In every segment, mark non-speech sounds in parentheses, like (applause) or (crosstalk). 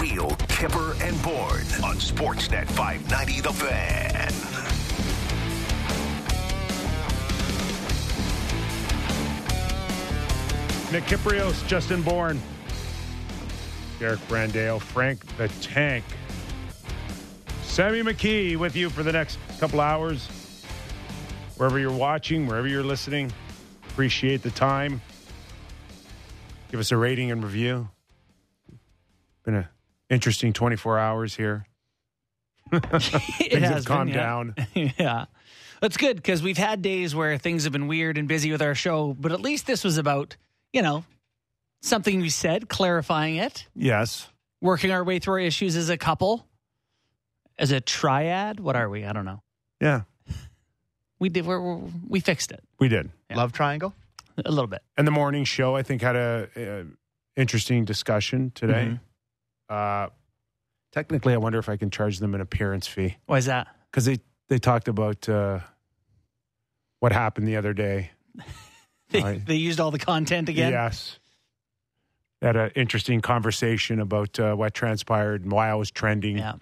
Real Kyper and Bourne on Sportsnet 590 The Fan. Nick Kypreos, Justin Bourne, Derek Brandale, Frank the Tank, Sammy McKee with you for the next couple hours. Wherever you're watching, wherever you're listening, appreciate the time. Give us a rating and review. Been an interesting 24 hours here. (laughs) (laughs) it Things have has calmed been, yeah. down. (laughs) yeah. That's good because we've had days where things have been weird and busy with our show, but at least this was about, you know, something we said, clarifying it, Yes. working our way through our issues as a couple, as a triad. What are we? I don't know. Yeah, We did. We're, we're, we fixed it we did. Yeah. Love triangle. a little bit. And the morning show, I think, had a, uh interesting discussion today. Mhm. Uh, technically, I wonder if I can charge them an appearance fee Why is that? because they they talked about uh, what happened the other day. (laughs) They, Right. they used all the content again. Yes, had an interesting conversation about uh, what transpired and why I was trending Yeah.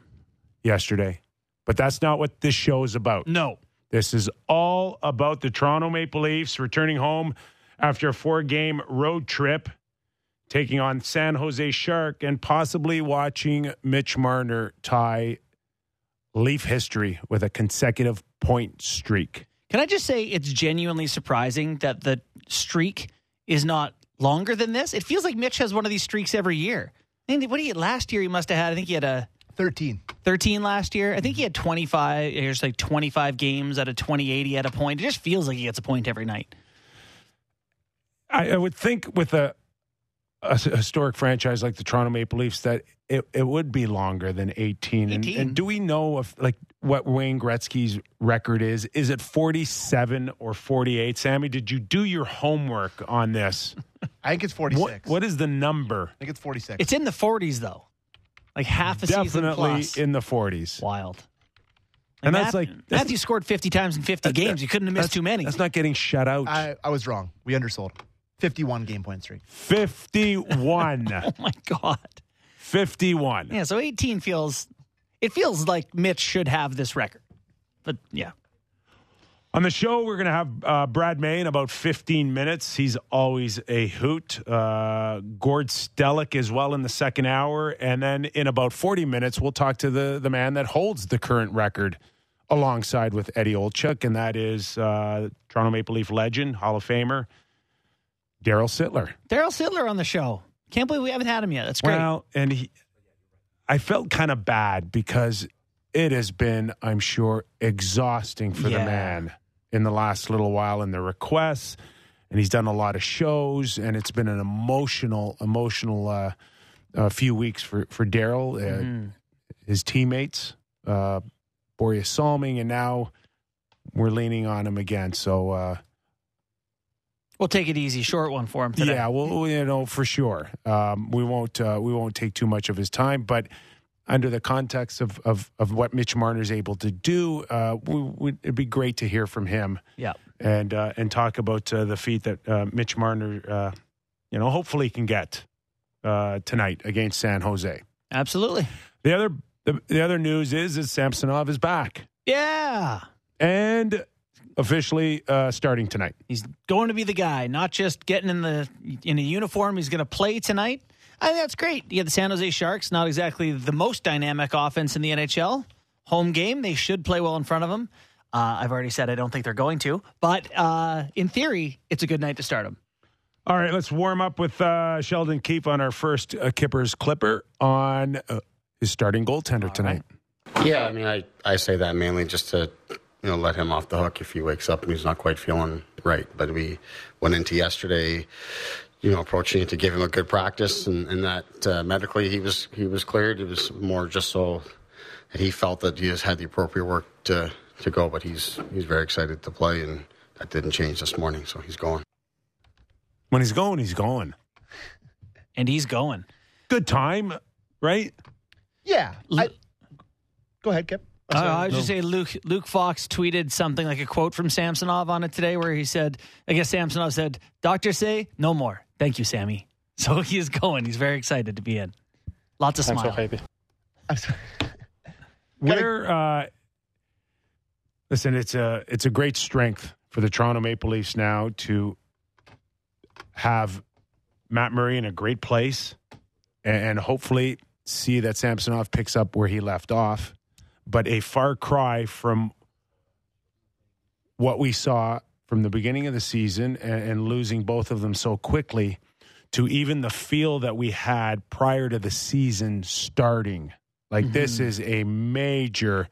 yesterday. But that's not what this show is about. No. This is all about the Toronto Maple Leafs returning home after a four game road trip, taking on San Jose Shark, and possibly watching Mitch Marner tie Leaf history with a consecutive point streak. Can I just say it's genuinely surprising that the streak is not longer than this? It feels like Mitch has one of these streaks every year. I think what he had last year, he must have had. I think he had a 13. 13 last year. I think he had 25. Here's like 25 games out of 28. He had a point. It just feels like he gets a point every night. I, I would think with a, a s- historic franchise like the Toronto Maple Leafs that it, it would be longer than 18. And, 18. and do we know if like what Wayne Gretzky's record is? Is it 47 or 48? Sammy, did you do your homework on this? (laughs) I think it's 46. What, what is the number? I think it's 46. It's in the 40s though, like half a season Definitely plus. in the 40s. Wild. And that's Math- like- that's- Matthew scored 50 times in 50 uh, games. You couldn't have missed That's- too many. That's not getting shut out. I, I was wrong. We undersold. 51 game point streak. 51. (laughs) oh my god. 51. Yeah, so 18 feels it feels like Mitch should have this record. But yeah. On the show, we're going to have uh, Brad May in about 15 minutes. He's always a hoot. Uh, Gord Stellick as well in the second hour. And then in about 40 minutes, we'll talk to the, the man that holds the current record alongside with Eddie Olczyk, and that is uh, Toronto Maple Leaf legend, Hall of Famer, Darryl Sittler. Darryl Sittler on the show. Can't believe we haven't had him yet. That's great. Well, and he, I felt kind of bad because it has been, I'm sure, exhausting for the man in the last little while in the requests, and he's done a lot of shows, and it's been an emotional, emotional uh, uh, few weeks for for Darryl, uh, Mhm. his teammates, uh, Borje Salming, and now we're leaning on him again. So. We'll take it easy. Short one for him today. yeah, well, you know, for sure. Um, we won't uh, we won't take too much of his time, but under the context of of, of what Mitch Marner is able to do, uh, we, we, it'd be great to hear from him Yeah. and uh, and talk about uh, the feat that uh, Mitch Marner, uh, you know, hopefully can get uh, tonight against San Jose. Absolutely. The other the, the other news is is Samsonov is back Yeah. and officially uh, starting tonight. He's going to be the guy, not just getting in the in a uniform. He's going to play tonight. I think that's great. Yeah, the San Jose Sharks, not exactly the most dynamic offense in the NHL. Home game, they should play well in front of them. Uh, I've already said I don't think they're going to, but uh, in theory, it's a good night to start them. All right, let's warm up with uh, Sheldon Keefe on our first uh, Kypers Clipper on uh, his starting goaltender tonight. Yeah, I mean, I, I say that mainly just to, you know, let him off the hook if he wakes up and he's not quite feeling right. But we went into yesterday, you know, approaching it to give him a good practice, and, and that uh, medically he was he was cleared. It was more just so that he felt that he has had the appropriate work to to go. But he's he's very excited to play, and that didn't change this morning, so he's going. When he's going, he's going. And he's going. Good time, right? Yeah. I, go ahead, Kip. Uh, I was just say Luke Luke Fox tweeted something like a quote from Samsonov on it today, where he said, "I guess Samsonov said, doctors say no more. Thank you, Sammy." (laughs) So he is going. He's very excited to be in. Lots of I'm so happy. I'm sorry. Where uh, listen, it's a it's a great strength for the Toronto Maple Leafs now to have Matt Murray in a great place and hopefully see that Samsonov picks up where he left off. But a far cry from what we saw from the beginning of the season and, and losing both of them so quickly to even the feel that we had prior to the season starting. Like this mm-hmm. is a major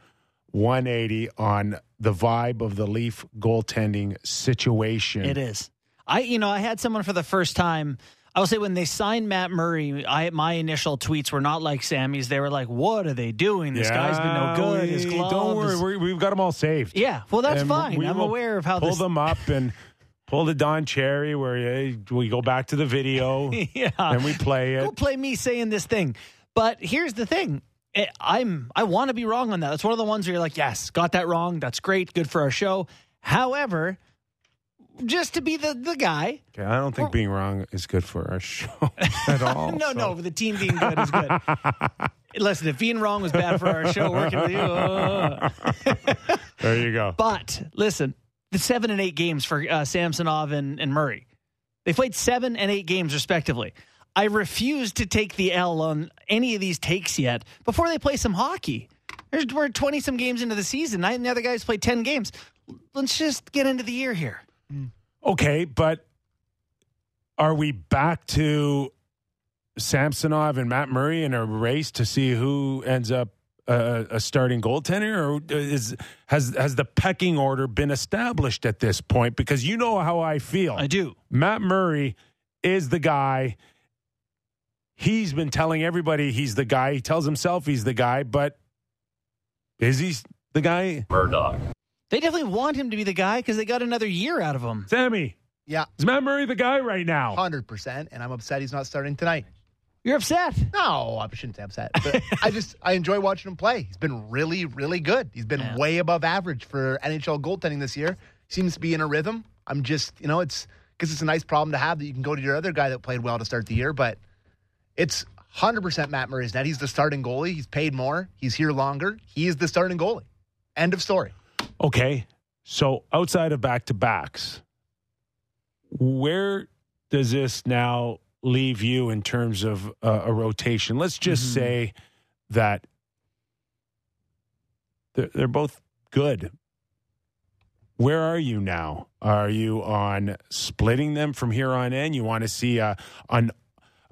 180 on the vibe of the Leaf goaltending situation. It is. I you know I had someone for the first time. I will say when they signed Matt Murray, I my initial tweets were not like Sammy's. They were like, "What are they doing? This guy's been no good. His we- glove." Don't worry, is-" we we've got them all saved. Yeah, well that's And fine. I'm aware of how this pull this. them up (laughs) and pull the Don Cherry where we go back to the video (laughs) yeah, and we play it. go play me saying this thing. But here's the thing. Eh, I'm I want to be wrong on that. That's one of the ones where you're like, yes, got that wrong. That's great. Good for our show. However, just to be the the guy. Okay, I don't think being wrong is good for our show (laughs) at (laughs) all. no, so- no, the team being good is good. (laughs) Listen, if being wrong was bad for our show, working with you. uh. There you go. But listen, the seven and eight games for uh, Samsonov and, and Murray, they played seven and eight games respectively. I refuse to take the L on any of these takes yet before they play some hockey. There's, we're 20 some games into the season. I and the other guys played 10 games. Let's just get into the year here. Okay, but are we back to Samsonov and Matt Murray in a race to see who ends up uh, a starting goaltender, or is has has the pecking order been established at this point? Because you know how I feel. I do. Matt Murray is the guy. He's been telling everybody he's the guy. He tells himself he's the guy, but is he the guy? They definitely want him to be the guy because they got another year out of him. Sammy, Yeah, is Matt Murray the guy right now? hundred percent. And I'm upset he's not starting tonight. You're upset. No, I shouldn't say upset. But I just I enjoy watching him play. He's been really, really good. He's been Yeah. way above average for NHL goaltending this year. Seems to be in a rhythm. I'm just, you know, it's because it's a nice problem to have that you can go to your other guy that played well to start the year, but it's 100% Matt Murray's net. He's the starting goalie. He's paid more. He's here longer. He is the starting goalie. End of story. Okay. So outside of back to backs, where does this now leave you in terms of uh, a rotation? Let's just Mhm. say that they're, they're both good. Where are you now? Are you on splitting them from here on in? You want to see uh, on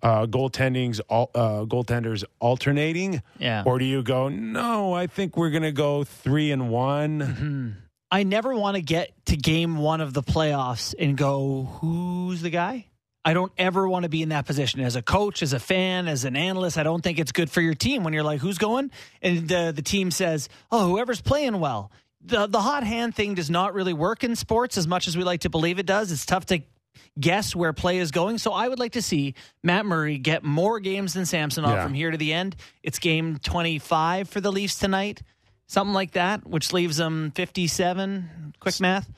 uh, goaltendings, al- uh, goaltenders alternating, Yeah. or do you go? No, I think we're going to go three and one. Hmm. I never want to get to game one of the playoffs and go, who's the guy? I don't ever want to be in that position as a coach, as a fan, as an analyst. I don't think it's good for your team when you're like, who's going? And the, the team says, oh, whoever's playing well. The, the hot hand thing does not really work in sports as much as we like to believe it does. It's tough to guess where play is going. So I would like to see Matt Murray get more games than Samsonov Yeah. from here to the end. It's game 25 for the Leafs tonight, something like that, which leaves them 57. Quick math.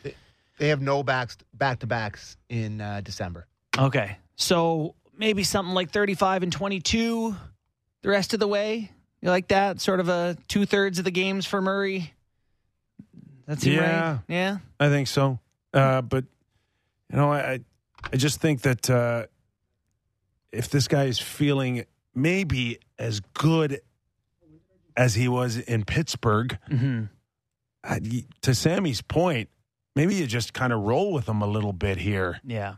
They have no backs back to backs in uh, December. Okay. So maybe something like 35 and 22 the rest of the way. You like that? Sort of a two thirds of the games for Murray. That's Yeah. right. Yeah. I think so. Uh, but you know, I I just think that uh, if this guy is feeling maybe as good as he was in Pittsburgh, hmm uh, y- to Sammy's point, maybe you just kind of roll with him a little bit here. Yeah.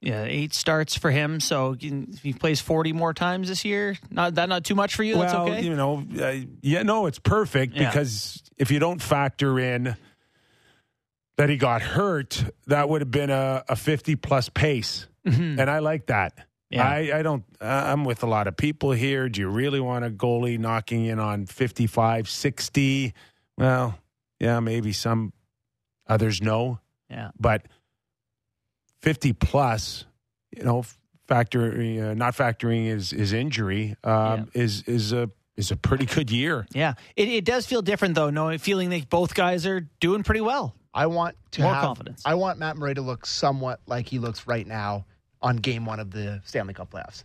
Yeah, eight starts for him. So if he plays forty more times this year, not that not too much for you. That's well, okay. you know, uh, yeah, no, it's perfect Yeah. because if you don't factor in that he got hurt, that would have been a, a fifty plus pace. Mhm. and I like that. Yeah. I, I don't. I'm with a lot of people here. Do you really want a goalie knocking in on 55, 60? Well, yeah, maybe some others know. Yeah. but 50 plus, you know, factor uh, not factoring his his injury um, is is a is a pretty good year. Yeah. It, it does feel different though, knowing feeling that both guys are doing pretty well. I want to More have, confidence. I want Matt Murray to look somewhat like he looks right now on game one of the Stanley Cup playoffs.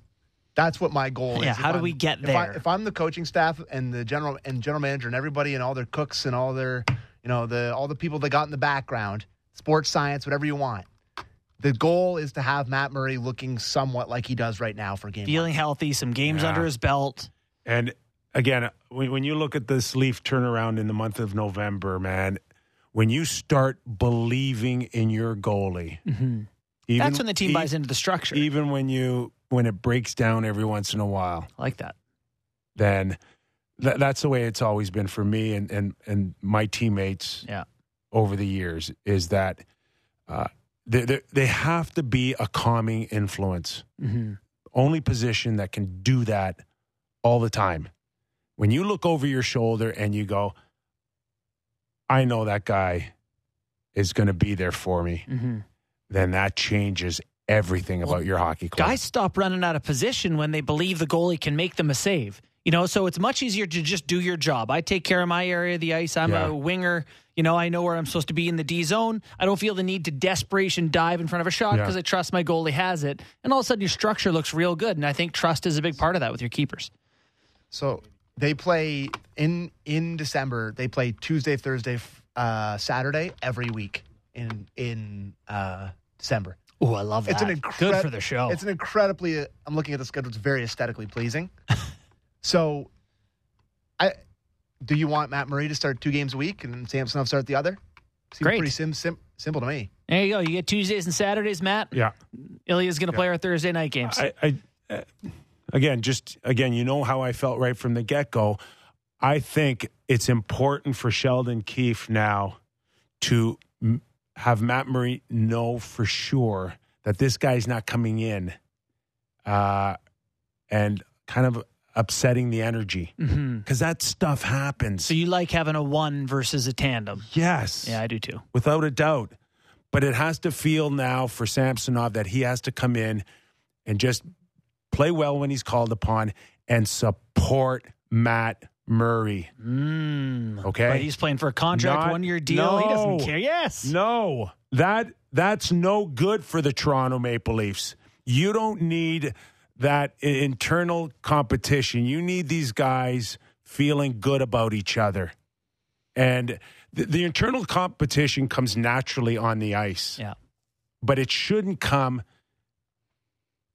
That's what my goal Yeah, is. how If do I'm- we get if I- there? If, I'm the coaching staff and the general and general manager and everybody and all their cooks and all their, you know, the all the people they got in the background, sports science, whatever you want. The goal is to have Matt Murray looking somewhat like he does right now for game. Feeling healthy, some games Yeah. under his belt. And again, when, when you look at this Leaf turnaround in the month of November, man, when you start believing in your goalie, even, That's when the team e- buys into the structure. Even when you when it breaks down every once in a while, I like that. then th- that's the way it's always been for me and and and my teammates Yeah. over the years. Is that uh, they they- they have to be a calming influence. hmm only position that can do that all the time. When you look over your shoulder and you go, I know that guy is going to be there for me, hmm then that changes everything Well, about your hockey club. Guys stop running out of position when they believe the goalie can make them a save. You know, so it's much easier to just do your job. I take care of my area of the ice. I'm Yeah. a winger. You know, I know where I'm supposed to be in the D zone. I don't feel the need to desperation dive in front of a shot Yeah. because I trust my goalie has it. And all of a sudden, your structure looks real good. And I think trust is a big part of that with your keepers. So they play in in December. They play Tuesday, Thursday, uh, Saturday every week in in uh, December. Oh, I love that. It's an good for the show. It's an incredibly. I'm looking at the schedule. It's very aesthetically pleasing. (laughs) so, I do you want Matt Murray to start two games a week and Samsonov start the other? Seems Great. pretty sim, sim, simple to me. there you go. You get Tuesdays and Saturdays, Matt. yeah. Ilya's going to play our Thursday night games. I, I uh, again, just again, you know how I felt right from the get go. I think it's important for Sheldon Keefe now to m- have Matt Murray know for sure that this guy's not coming in uh, and kind of upsetting the energy because that stuff happens. So you like having a one versus a tandem? yes, Yeah, I do too. without a doubt. But it has to feel now for Samsonov that he has to come in and just play well when he's called upon and support Matt Murray. Mm. Okay. But he's playing for a contract, Not- one year deal. No, He doesn't care. Yes. No, that that's no good for the Toronto Maple Leafs. You don't need that internal competition. You need these guys feeling good about each other. And the, the internal competition comes naturally on the ice. Yeah. But it shouldn't come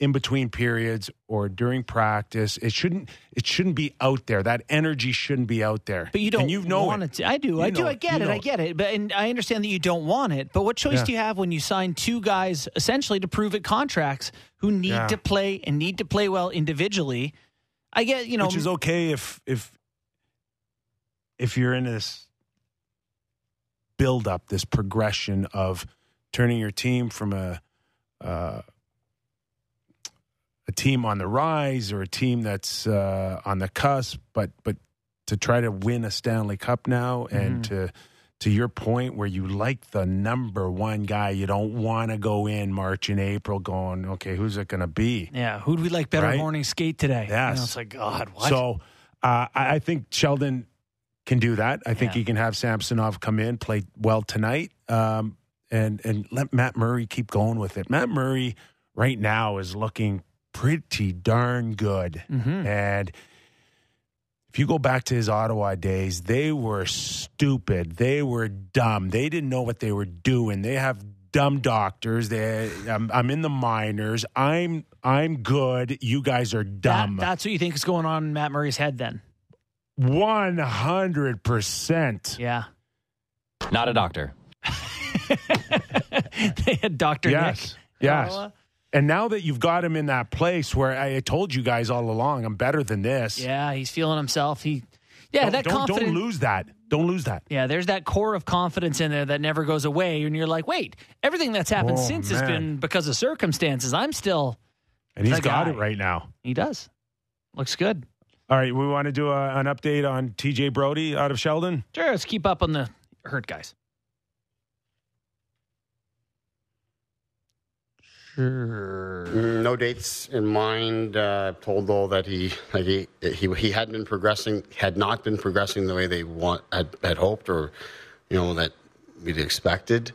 in between periods or during practice. It shouldn't it shouldn't be out there. That energy shouldn't be out there. But you don't and you know want it. it. I do. I You do. I get it. I get it. But and I understand that you don't want it. But what choice Yeah. do you have when you sign two guys essentially to prove it contracts who need Yeah. to play and need to play well individually? I get you know which is okay if if if you're in this build up, this progression of turning your team from a uh, a team on the rise or a team that's uh, on the cusp, but but to try to win a Stanley Cup now and to to your point where you like the number one guy, you don't want to go in March and April going, okay, who's it going to be? yeah. Who'd we like better Right? morning skate today? You know, it's like God. What? So uh, I, I think Sheldon can do that. I think Yeah. he can have Samsonov come in, play well tonight, um, and and let Matt Murray keep going with it. Matt Murray right now is looking pretty darn good, Mhm. and. If you go back to his Ottawa days, they were stupid. They were dumb. They didn't know what they were doing. They have dumb doctors. They, I'm, I'm in the minors. I'm, I'm good. You guys are That- dumb. that's what you think is going on in Matt Murray's head then. One hundred percent. Yeah. Not a doctor. (laughs) they had Dr. Yes, Nick. yes. Ottawa. And now that you've got him in that place where I told you guys all along, I'm better than this. Yeah, he's feeling himself. He Yeah, don't, that don't, confidence. don't lose that. Don't lose that. Yeah, there's that core of confidence in there that never goes away. And you're like, wait, everything that's happened Oh, since has been because of circumstances. I'm still. And he's got guy. it right now. He does. Looks good. All right, we want to do a, an update on TJ Brodie out of Sheldon. Sure, let's keep up on the hurt guys. Sure. No dates in mind. Uh, told though that he like he, he he had been progressing, had not been progressing the way they want had, had hoped, or you know that we'd expected.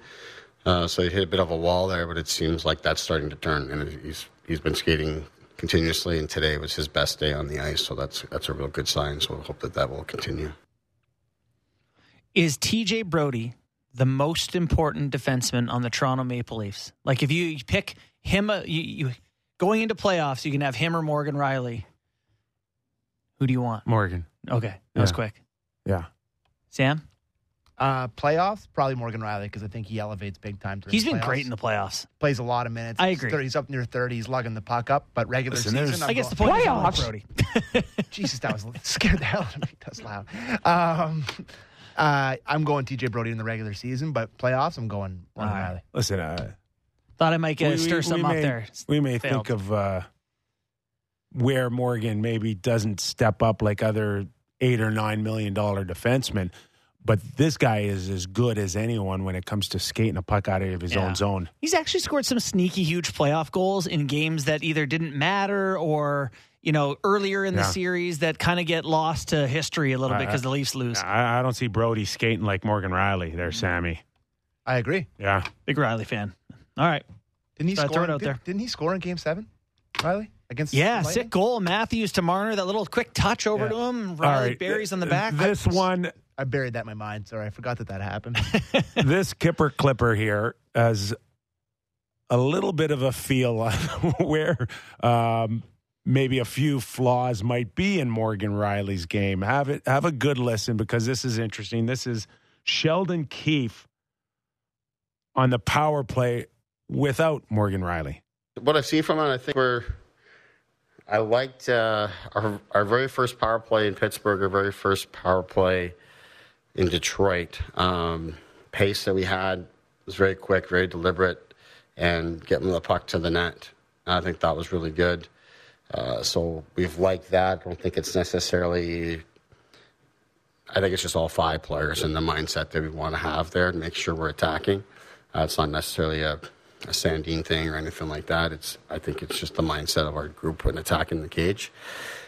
Uh, so he hit a bit of a wall there, but it seems like that's starting to turn, and he's he's been skating continuously, and today was his best day on the ice. So that's that's a real good sign. So we hope that that will continue. Is TJ Brodie the most important defenseman on the Toronto Maple Leafs? Like if you pick him, uh, you, you going into playoffs, you can have him or Morgan Rielly. Who do you want? Morgan. Okay, that was quick. Yeah. Sam, Uh, playoffs, probably Morgan Rielly because I think he elevates big time. He's been playoffs. great in the playoffs. plays a lot of minutes. I He's agree. 30 He's up near 30. He's lugging the puck up, but regular Listen, season. I'm I guess the going- point is I Brodie. (laughs) Jesus, that was (laughs) scared the hell out of me. That's loud. Um, uh, I'm going TJ Brodie in the regular season, but playoffs, I'm going Morgan All right. Rielly. Listen, uh, Thought I might get we- stir we- something we up may, there. We may Failed. think of uh, where Morgan maybe doesn't step up like other eight or nine million dollar defensemen, but this guy is as good as anyone when it comes to skating a puck out of his Yeah. own zone. He's actually scored some sneaky huge playoff goals in games that either didn't matter or you know earlier in the series that kind of get lost to history a little bit because the Leafs lose. I, I don't see Brodie skating like Morgan Rielly there, Sammy. I agree. Yeah. Big Rielly fan. All right. Didn't he Throw it score? out did, there. Didn't he score in Game Seven, Rielly against? Yeah, the Lightning? sick goal. Matthews to Marner. That little quick touch over Yeah. to him. Rielly right. buries on the back. This one, I buried that in my mind. Sorry, I forgot that that happened. (laughs) this Kyper Clipper here has a little bit of a feel on (laughs) where um, maybe a few flaws might be in Morgan Rielly's game. Have it have a good listen because this is interesting. This is Sheldon Keefe on the power play without Morgan Rielly. What I've seen from him, I think we're. I liked uh, our our very first power play in Pittsburgh, our very first power play in Detroit. Um, pace that we had was very quick, very deliberate, and getting the puck to the net. I think that was really good. Uh, so we've liked that. I don't think it's necessarily. I think it's just all five players and the mindset that we want to have there to make sure we're attacking. Uh, it's not necessarily a, a Sandin thing or anything like that. It's I think it's just the mindset of our group when attacking the cage.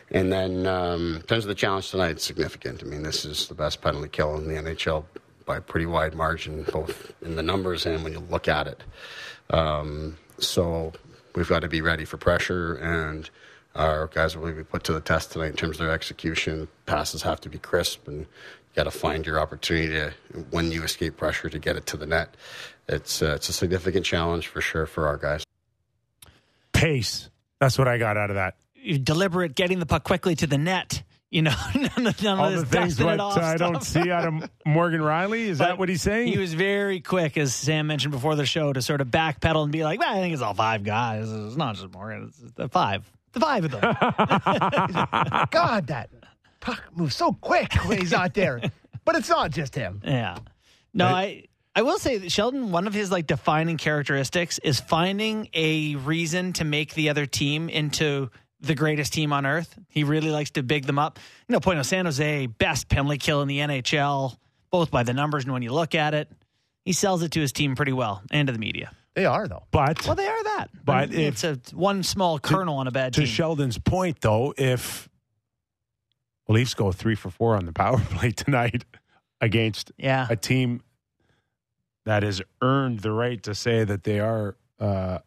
And then um, in terms of the challenge tonight, it's significant. I mean, this is the best penalty kill in the NHL by a pretty wide margin, both in the numbers and when you look at it. Um, so we've got to be ready for pressure, and our guys will be put to the test tonight in terms of their execution. Passes have to be crisp, and you got to find your opportunity to, when you escape pressure to get it to the net. It's uh, it's a significant challenge for sure for our guys. Pace. That's what I got out of that. Deliberate, getting the puck quickly to the net. You know, (laughs) none of, none All of the things dusting what it off I don't see out of (laughs) Morgan Rielly. Is that what he's saying? He was very quick, as Sam mentioned before the show, to sort of backpedal and be like, well, I think it's all five guys. It's not just Morgan. It's the five. The five of them. (laughs) God, that puck moves so quick when he's not there. But it's not just him. Yeah. No, I I will say that Sheldon, one of his like defining characteristics is finding a reason to make the other team into the greatest team on earth. He really likes to big them up. You know, point of San Jose, best penalty kill in the NHL, both by the numbers and when you look at it. He sells it to his team pretty well and to the media. They are though. but Well, they are that. But it's a one small kernel on a bad to team. Sheldon's point, though, if Leafs go three for four on the power (laughs) play tonight against yeah. a team that has earned the right to say that they are uh,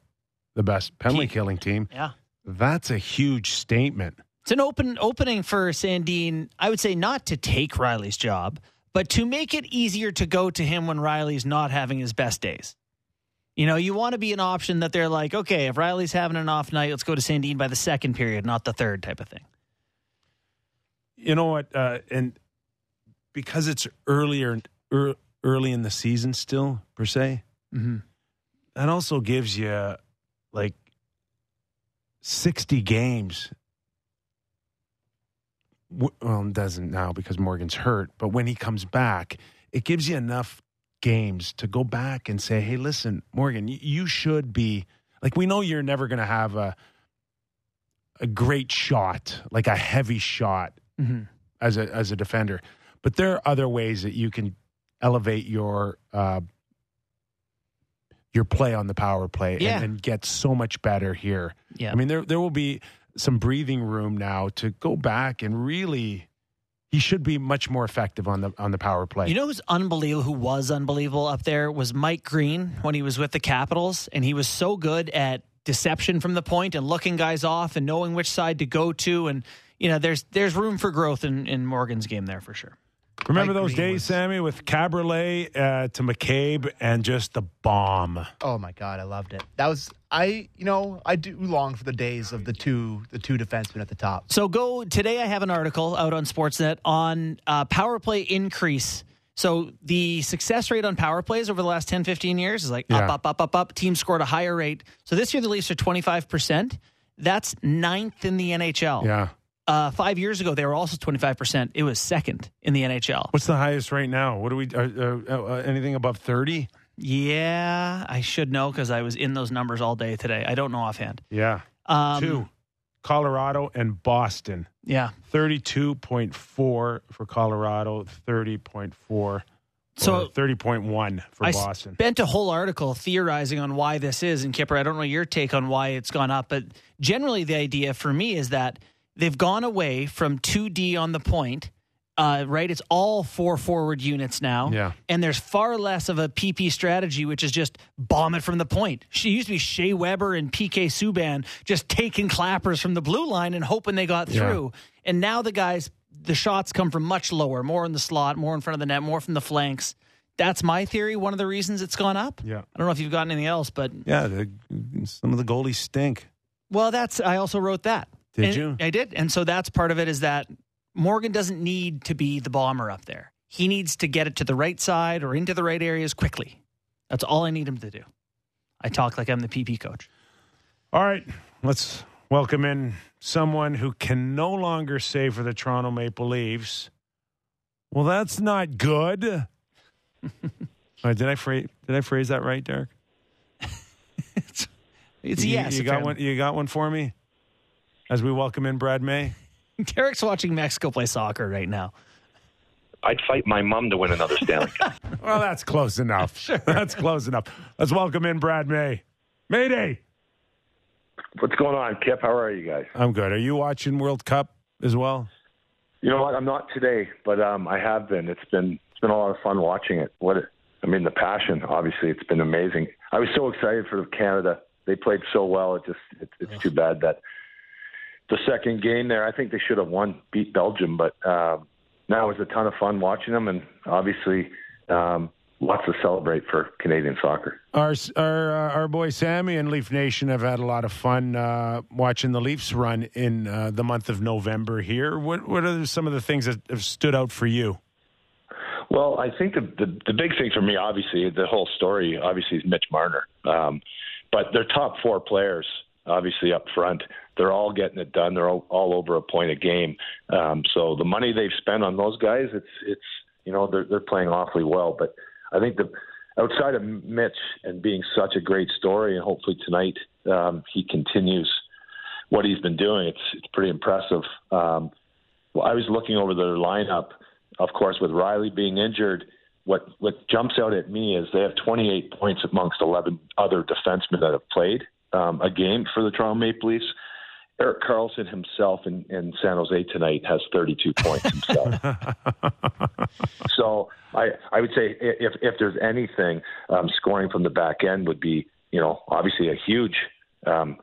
the best penalty killing team, Yeah. that's a huge statement. It's an open opening for Sandin. I would say not to take Rielly's job, but to make it easier to go to him when Rielly's not having his best days. You know, you want to be an option that they're like, okay, if Rielly's having an off night, let's go to Sandin by the second period, not the third type of thing. You know what? Uh, and because it's earlier, ear, early in the season still, per se, Mm-hmm. that also gives you like 60 games. Well, it doesn't now because Morgan's hurt, but when he comes back, it gives you enough games to go back and say, hey, listen, Morgan, you should be like, we know you're never going to have a, a great shot, like a heavy shot Mm-hmm. as a as a defender. But there are other ways that you can elevate your uh, your play on the power play and- and, get so much better here. Yeah. I mean, there there will be some breathing room now to go back and really. He should be much more effective on the on the power play. You know who's unbelievable, who was unbelievable up there was Mike Green when he was with the Capitals, and he was so good at deception from the point and looking guys off and knowing which side to go to. And, you know, there's there's room for growth in, in Morgan's game there for sure. Remember those days, was- Sammy, with Kaberle uh, to McCabe and just the bomb. Oh my god, I loved it. That was I. You know, I do long for the days of the two the two defensemen at the top. So go today. I have an article out on Sportsnet on uh, power play increase. So the success rate on power plays over the last 10, 15 years is like Yeah. up, up, up, up, up. Teams scored a higher rate. So this year the Leafs are 25%. That's ninth in the NHL. Yeah. Uh, five years ago, they were also 25%. It was second in the NHL. What's the highest right now? What do we? Uh, uh, uh, anything above thirty? Yeah, I should know because I was in those numbers all day today. I don't know offhand. Yeah. Um, Two. Colorado and Boston. Yeah. Thirty-two point four for Colorado. Thirty point four. So thirty point one for I Boston. spent a whole article theorizing on why this is. And Kyper, I don't know your take on why it's gone up, but generally the idea for me is that they've gone away from 2D on the point. Uh, right, it's all four forward units now, Yeah. and there's far less of a PP strategy, which is just bomb it from the point. She used to be Shea Weber and PK Subban just taking clappers from the blue line and hoping they got Yeah. through. And now the guys, the shots come from much lower, more in the slot, more in front of the net, more from the flanks. That's my theory. One of the reasons it's gone up. Yeah. I don't know if you've got anything else, but Yeah. The, some of the goalies stink. well, that's I also wrote that. Did And- you? I did, and so that's part of it. Is that Morgan doesn't need to be the bomber up there. He needs to get it to the right side or into the right areas quickly. That's all I need him to do. I talk like I'm the PP coach. All right, let's welcome in someone who can no longer say for the Toronto Maple Leafs. Well, that's not good. All right, (laughs) uh, did I phrase did I phrase that right, Derek? (laughs) It's a you, yes. You got apparently. one. You got one for me. As we welcome in Brad May. (laughs) Derek's watching Mexico play soccer right now. I'd fight my mom to win another Stanley Cup. (laughs) Well, that's close enough. (laughs) sure. That's close enough. Let's welcome in Brad May. Mayday. What's going on, Kip? How are you guys? I'm good. Are you watching World Cup as well? You know what? I'm not today, but um, I have been. It's been it's been a lot of fun watching it. What I mean, the passion. Obviously, it's been amazing. I was so excited for Canada. They played so well. It just it, it's too bad that the second game there. I think they should have won, beat Belgium, but um, now it was a ton of fun watching them, and obviously um, lots to celebrate for Canadian soccer. Our our uh, our boy Sammy and Leaf Nation have had a lot of fun uh, watching the Leafs run in uh, the month of November. Here, what what are some of the things that have stood out for you? Well, I think the, the the big thing for me, obviously, the whole story, obviously, is Mitch Marner. Um, but their top four players, obviously up front, they're all getting it done. They're all, all over a point a game. Um, so the money they've spent on those guys, it's it's you know they're they're playing awfully well. But I think the outside of Mitch and being such a great story, and hopefully tonight um, he continues what he's been doing. It's it's pretty impressive. Um, well, I was looking over their lineup, of course, with Rielly being injured. What what jumps out at me is they have 28 points amongst 11 other defensemen that have played um, a game for the Toronto Maple Leafs. Erik Karlsson himself in, in San Jose tonight has 32 points himself. (laughs) so I I would say if if there's anything, um, scoring from the back end would be you know obviously a huge um,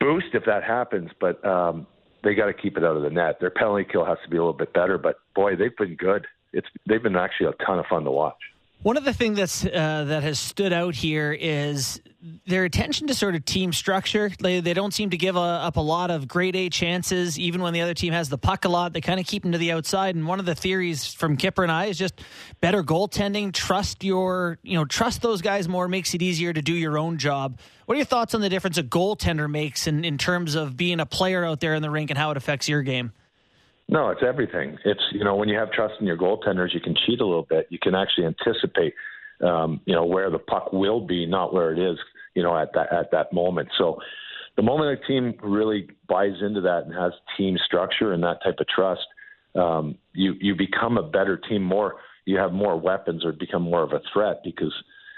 boost if that happens, but um, they got to keep it out of the net. Their penalty kill has to be a little bit better, but boy, they've been good. It's they've been actually a ton of fun to watch. One of the things that's uh, that has stood out here is their attention to sort of team structure. They they don't seem to give a, up a lot of grade A chances, even when the other team has the puck a lot. They kind of keep them to the outside. And one of the theories from Kyper and I is just better goaltending. Trust your you know trust those guys more makes it easier to do your own job. What are your thoughts on the difference a goaltender makes in, in terms of being a player out there in the rink and how it affects your game? No, it's everything. It's you know when you have trust in your goaltenders, you can cheat a little bit. You can actually anticipate, um, you know, where the puck will be, not where it is, you know, at that at that moment. So, the moment a team really buys into that and has team structure and that type of trust, um, you you become a better team. More, you have more weapons or become more of a threat because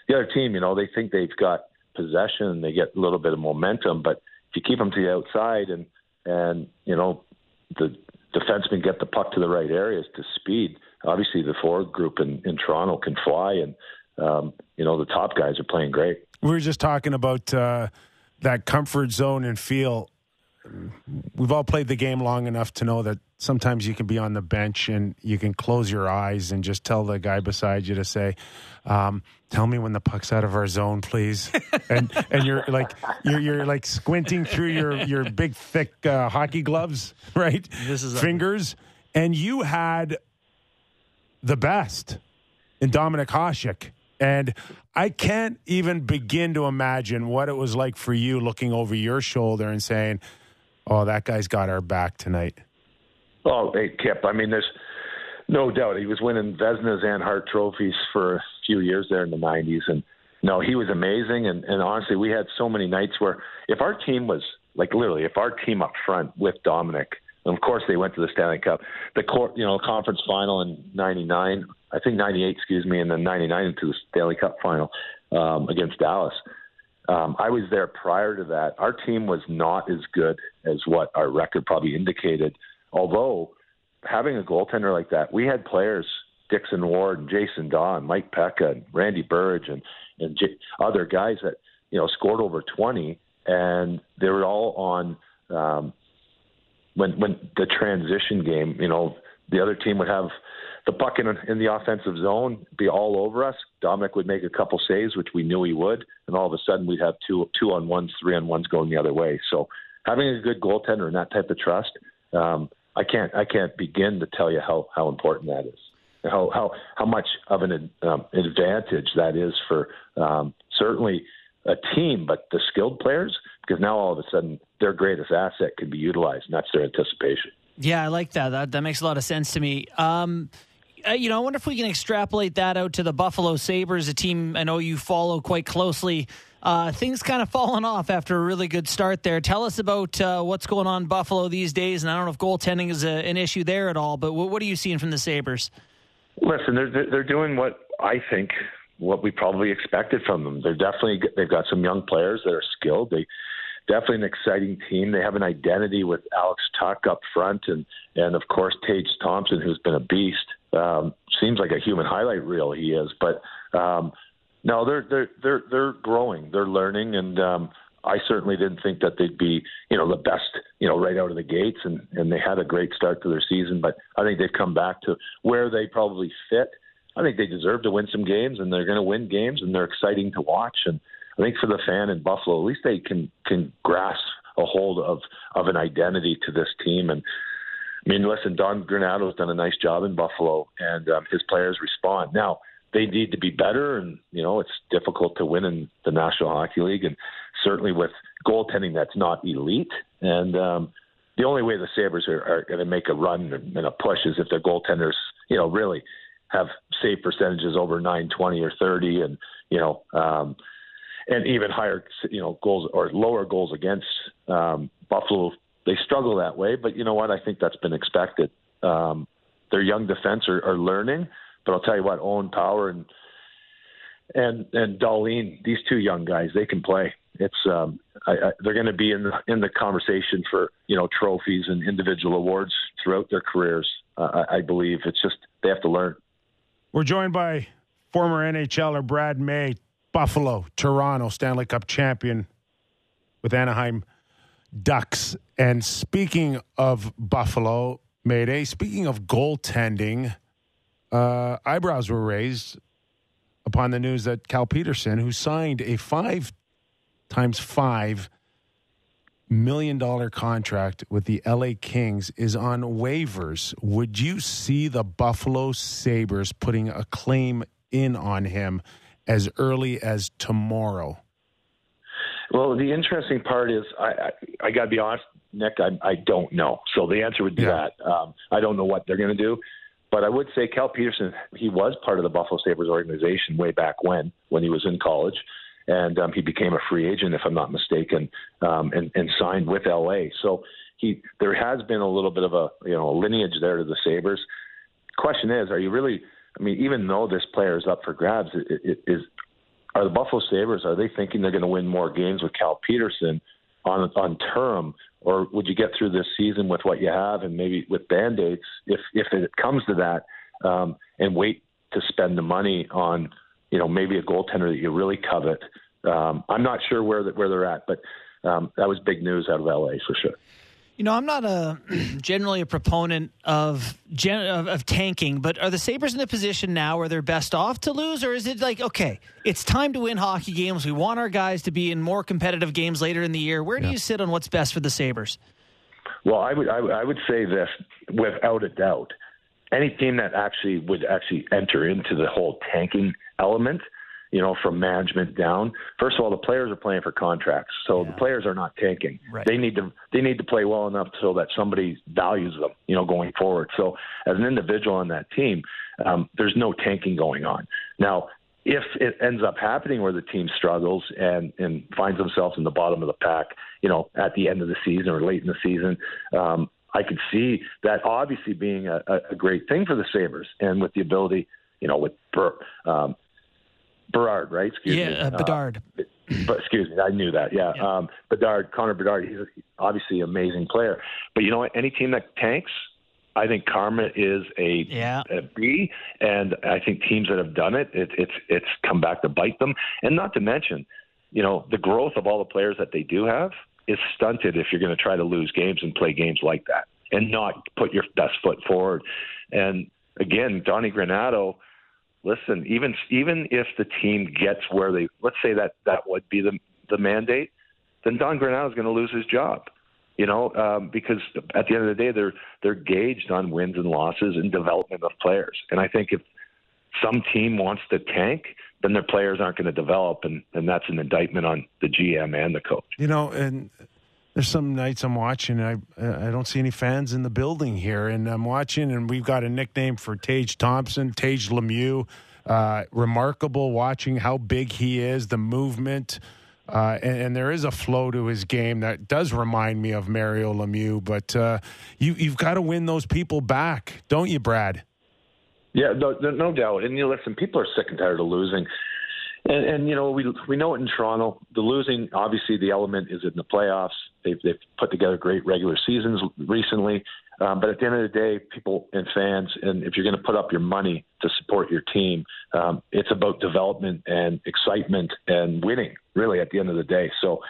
the other team, you know, they think they've got possession and they get a little bit of momentum, but if you keep them to the outside and and you know the defensemen get the puck to the right areas to speed. Obviously, the forward group in, in Toronto can fly, and um, you know the top guys are playing great. We were just talking about uh, that comfort zone and feel. We've all played the game long enough to know that sometimes you can be on the bench and you can close your eyes and just tell the guy beside you to say, um, "Tell me when the puck's out of our zone, please." (laughs) and and you're like you're you're like squinting through your your big thick uh, hockey gloves, right? This is a- fingers, and you had the best in Dominik Hasek. And I can't even begin to imagine what it was like for you looking over your shoulder and saying, "Oh, that guy's got our back tonight." Oh, hey, Kip. I mean, there's no doubt he was winning Vezina's and Hart trophies for a few years there in the '90s, and no, he was amazing. And, and honestly, we had so many nights where if our team was like literally, if our team up front with Dominik, and of course they went to the Stanley Cup, the court, you know, conference final in '99, I think '98, excuse me, and then '99 into the Stanley Cup final um, against Dallas. Um, I was there prior to that. Our team was not as good as what our record probably indicated. Although having a goaltender like that, we had players Dixon Ward and Jason Dawe, Mike Peca, and Randy Burridge, and and J- other guys that you know scored over 20, and they were all on um, when when the transition game. You know, the other team would have the puck in, in the offensive zone, be all over us. Dominic would make a couple saves, which we knew he would, and all of a sudden we'd have two two on ones, three on ones going the other way. So having a good goaltender and that type of trust, um, I can't I can't begin to tell you how how important that is. How how how much of an um, advantage that is for um, certainly a team, but the skilled players because now all of a sudden their greatest asset can be utilized, and that's their anticipation. Yeah, I like that. That that makes a lot of sense to me. Um, uh, you know, I wonder if we can extrapolate that out to the Buffalo Sabres, a team I know you follow quite closely. Uh, things kind of fallen off after a really good start there. Tell us about uh, what's going on in Buffalo these days, and I don't know if goaltending is a, an issue there at all. But what, what are you seeing from the Sabres? Listen, they're they're doing what I think what we probably expected from them. They're definitely they've got some young players that are skilled. They definitely an exciting team. They have an identity with Alex Tuch up front, and and of course Tage Thompson, who's been a beast. Um, seems like a human highlight reel he is, but um, no, they're they're they're they're growing, they're learning, and um, I certainly didn't think that they'd be you know the best you know right out of the gates, and and they had a great start to their season, but I think they've come back to where they probably fit. I think they deserve to win some games, and they're going to win games, and they're exciting to watch. And I think for the fan in Buffalo, at least they can can grasp a hold of of an identity to this team. And I mean, listen, Don Granato's done a nice job in Buffalo, and um, his players respond. Now they need to be better, and you know it's difficult to win in the National Hockey League, and certainly with goaltending that's not elite. And um, the only way the Sabres are, are going to make a run and a push is if their goaltenders, you know, really have save percentages over 920 or 30, and you know. Um, and even higher, you know, goals or lower goals against um, Buffalo. They struggle that way, but you know what? I think that's been expected. Um, their young defense are, are learning, but I'll tell you what, Owen Power and and and Dahlin, these two young guys, they can play. It's um, I, I, they're going to be in the in the conversation for you know trophies and individual awards throughout their careers. Uh, I, I believe it's just they have to learn. We're joined by former NHLer Brad May, Buffalo, Toronto Stanley Cup champion with Anaheim Ducks. And speaking of Buffalo, Mayday, speaking of goaltending, uh, eyebrows were raised upon the news that Cal Petersen, who signed a five times five million dollar contract with the LA Kings, is on waivers. Would you see the Buffalo Sabres putting a claim in on him as early as tomorrow? Well, the interesting part is, I, I, I got to be honest, Nick, I, I don't know. So the answer would be Yeah. that. Um, I don't know what they're going to do. But I would say Cal Petersen, he was part of the Buffalo Sabres organization way back when, when he was in college. And um, he became a free agent, if I'm not mistaken, um, and, and signed with LA. So he, there has been a little bit of a, you know, a lineage there to the Sabres. Question is, are you really? I mean, even though this player is up for grabs, it, it, is are the Buffalo Sabres are they thinking they're going to win more games with Cal Petersen on on term, or would you get through this season with what you have and maybe with band aids if if it comes to that, um, and wait to spend the money on you know maybe a goaltender that you really covet. Um, I'm not sure where that where they're at, but um, that was big news out of LA for sure. You know, I'm not a (clears throat) generally a proponent of, gen, of of tanking, but are the Sabres in a position now where they're best off to lose, or is it like okay, it's time to win hockey games? We want our guys to be in more competitive games later in the year. Where do you sit on what's best for the Sabres? Well, I would I, would- I would say this without a doubt. Any team that actually would actually enter into the whole tanking element, you know, from management down. First of all, the players are playing for contracts, so the players are not tanking. Right. They need to they need to play well enough so that somebody values them, you know, going forward. So as an individual on that team, um, there's no tanking going on. Now, if it ends up happening where the team struggles and and finds themselves in the bottom of the pack, you know, at the end of the season or late in the season, um, I could see that obviously being a, a- great thing for the Sabres, and with the ability, you know, with Ber, um, Berard, right? Excuse yeah, me. uh, Bedard. but excuse me, I knew that. Yeah, Yeah. Um, Bedard, Connor Bedard, he's obviously an amazing player. But you know what? Any team that tanks, I think karma is a, Yeah. a B, and I think teams that have done it, it, it's it's come back to bite them. And not to mention, you know, the growth of all the players that they do have is stunted if you're going to try to lose games and play games like that and not put your best foot forward. And again, Donnie Granato listen, even even if the team gets where they let's say that that would be the the mandate, then Don Granato is going to lose his job. You know, um, because at the end of the day, they're they're gauged on wins and losses and development of players. And I think if some team wants to tank, then their players aren't going to develop, and and that's an indictment on the GM and the coach. You know, and there's some nights I'm watching, and I I don't see any fans in the building here, and I'm watching, and we've got a nickname for Tage Thompson, Tage Lemieux. Uh, remarkable watching how big he is, the movement, uh, and, and there is a flow to his game that does remind me of Mario Lemieux. But uh, you you've got to win those people back, don't you, Brad? Yeah, no, no, no doubt. And you know, listen, people are sick and tired of losing. And, and you know, we we know it in Toronto. The losing, obviously, the element is in the playoffs. They've they've put together great regular seasons recently. Um, but at the end of the day, people and fans, and if you're going to put up your money to support your team, um, it's about development and excitement and winning. Really, at the end of the day. So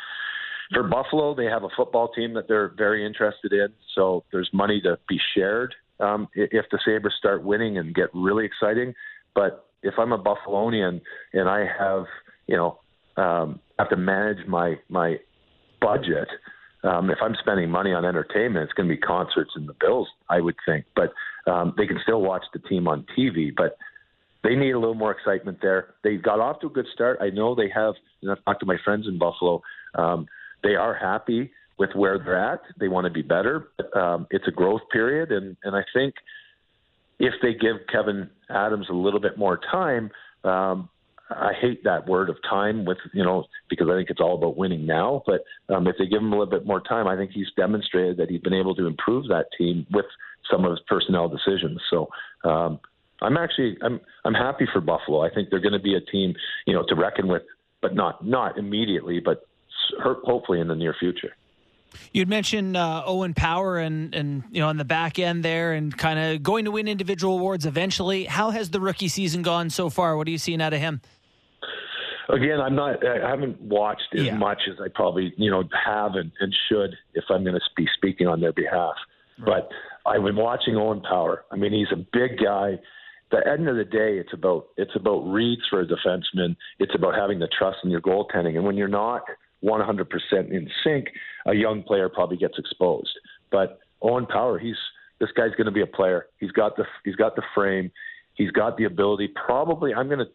for Buffalo, they have a football team that they're very interested in. So there's money to be shared um, if the Sabres start winning and get really exciting. But if I'm a Buffalonian and I have, you know, um, have to manage my my budget, um, if I'm spending money on entertainment, it's going to be concerts and the Bills, I would think. But um, they can still watch the team on TV. But they need a little more excitement there. They got off to a good start. I know they have. And I've talked to my friends in Buffalo. Um, they are happy with where they're at. They want to be better. But, um, it's a growth period, and and I think if they give Kevyn Adams a little bit more time, um, I hate that word of time with you know because I think it's all about winning now. But um, if they give him a little bit more time, I think he's demonstrated that he's been able to improve that team with some of his personnel decisions. So. Um, I'm actually I'm I'm happy for Buffalo. I think they're going to be a team, you know, to reckon with, but not not immediately, but hopefully in the near future. You'd mentioned uh, Owen Power and and you know on the back end there, and kind of going to win individual awards eventually. How has the rookie season gone so far? What are you seeing out of him? Again, I'm not. I haven't watched as Yeah. much as I probably you know have and, and should if I'm going to be speaking on their behalf. But I've been watching Owen Power. I mean, he's a big guy. At the end of the day, it's about it's about reads for a defenseman. It's about having the trust in your goaltending. And when you're not 100% in sync, a young player probably gets exposed. But Owen Power, he's this guy's going to be a player. He's got the he's got the frame. He's got the ability. Probably, I'm going to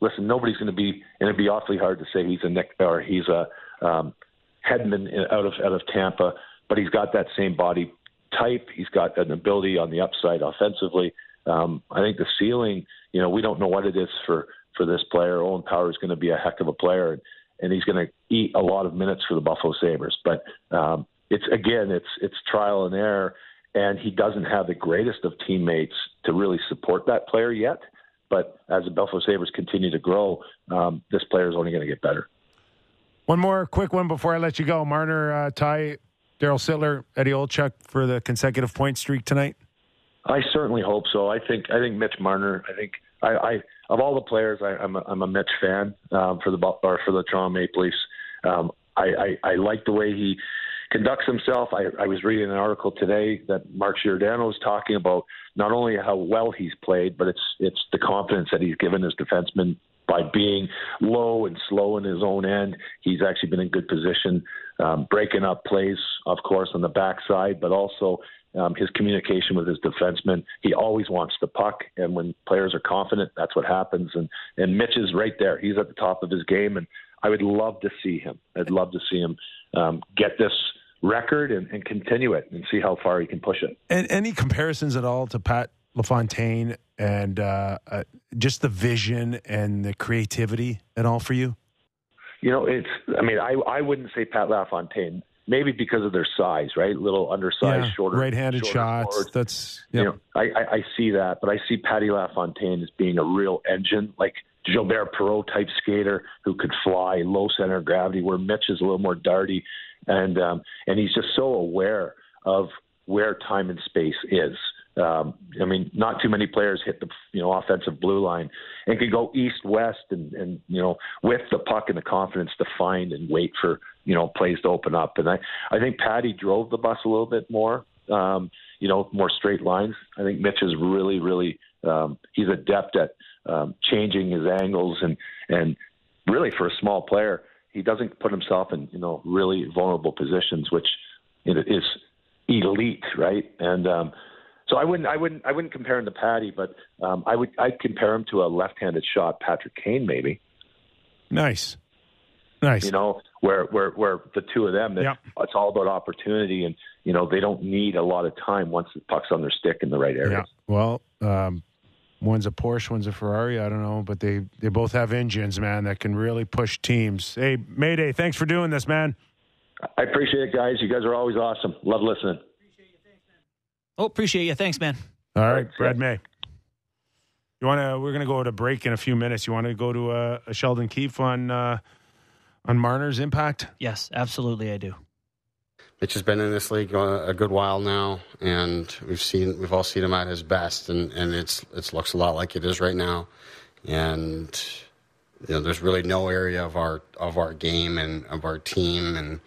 listen. Nobody's going to be, and it'd be awfully hard to say he's a Nick or he's a um, Hedman in- out of out of Tampa, but he's got that same body type. He's got an ability on the upside offensively. Um, I think the ceiling, you know, we don't know what it is for for this player. Owen Power is going to be a heck of a player, and, and he's going to eat a lot of minutes for the Buffalo Sabres. But um, it's again, it's it's trial and error, and he doesn't have the greatest of teammates to really support that player yet. But as the Buffalo Sabres continue to grow, um, this player is only going to get better. One more quick one before I let you go. Marner, uh, Ty, Darryl Sittler, Eddie Olczyk for the consecutive point streak tonight. I certainly hope so. I think I think Mitch Marner. I think I, I of all the players, I, I'm a, I'm a Mitch fan um, for the or for the Toronto Maple Leafs. Um, I, I, I like the way he conducts himself. I, I was reading an article today that Mark Giordano was talking about not only how well he's played, but it's it's the confidence that he's given his defensemen by being low and slow in his own end. He's actually been in good position, um, breaking up plays, of course, on the backside, but also um, his communication with his defensemen. He always wants the puck, and when players are confident, that's what happens. And and Mitch is right there. He's at the top of his game, and I would love to see him. I'd love to see him um, get this record and, and continue it and see how far he can push it. And any comparisons at all to Pat LaFontaine and uh, uh, just the vision and the creativity at all for you? You know, it's. I mean, I I wouldn't say Pat LaFontaine. Maybe because of their size, right? Little undersized, Yeah, shorter, right-handed shorter shots. That's You yeah. know, I, I, I see that, but I see Patty LaFontaine as being a real engine, like Gilbert Perreault type skater who could fly low center of gravity, where Mitch is a little more darty, and um, and he's just so aware of where time and space is. Um, I mean, not too many players hit the you know offensive blue line and can go east west and and you know with the puck and the confidence to find and wait for you know plays to open up. And I I think Patty drove the bus a little bit more. Um, you know, more straight lines. I think Mitch is really, really um, he's adept at um, changing his angles and and really for a small player, he doesn't put himself in you know really vulnerable positions, which is elite, right? And um, so I wouldn't, I wouldn't, I wouldn't compare him to Patty, but um, I would, I'd compare him to a left-handed shot, Patrick Kane, maybe. Nice. Nice. You know, where where where the two of them, Yep. it's all about opportunity, and you know they don't need a lot of time once the puck's on their stick in the right area. yeah. Well, um, one's a Porsche, one's a Ferrari. I don't know, but they they both have engines, man, that can really push teams. Hey, Mayday, thanks for doing this, man. I appreciate it, guys. You guys are always awesome. Love listening. Oh, appreciate you. Thanks, man. All right, Thanks, Brad. May. You want to? We're going to go to break in a few minutes. You want to go to a, a Sheldon Keefe on uh, on Marner's impact? Yes, absolutely, I do. Mitch has been in this league a a good while now, and we've seen we've all seen him at his best, and, and it's it looks a lot like it is right now, and you know there's really no area of our of our game and of our team and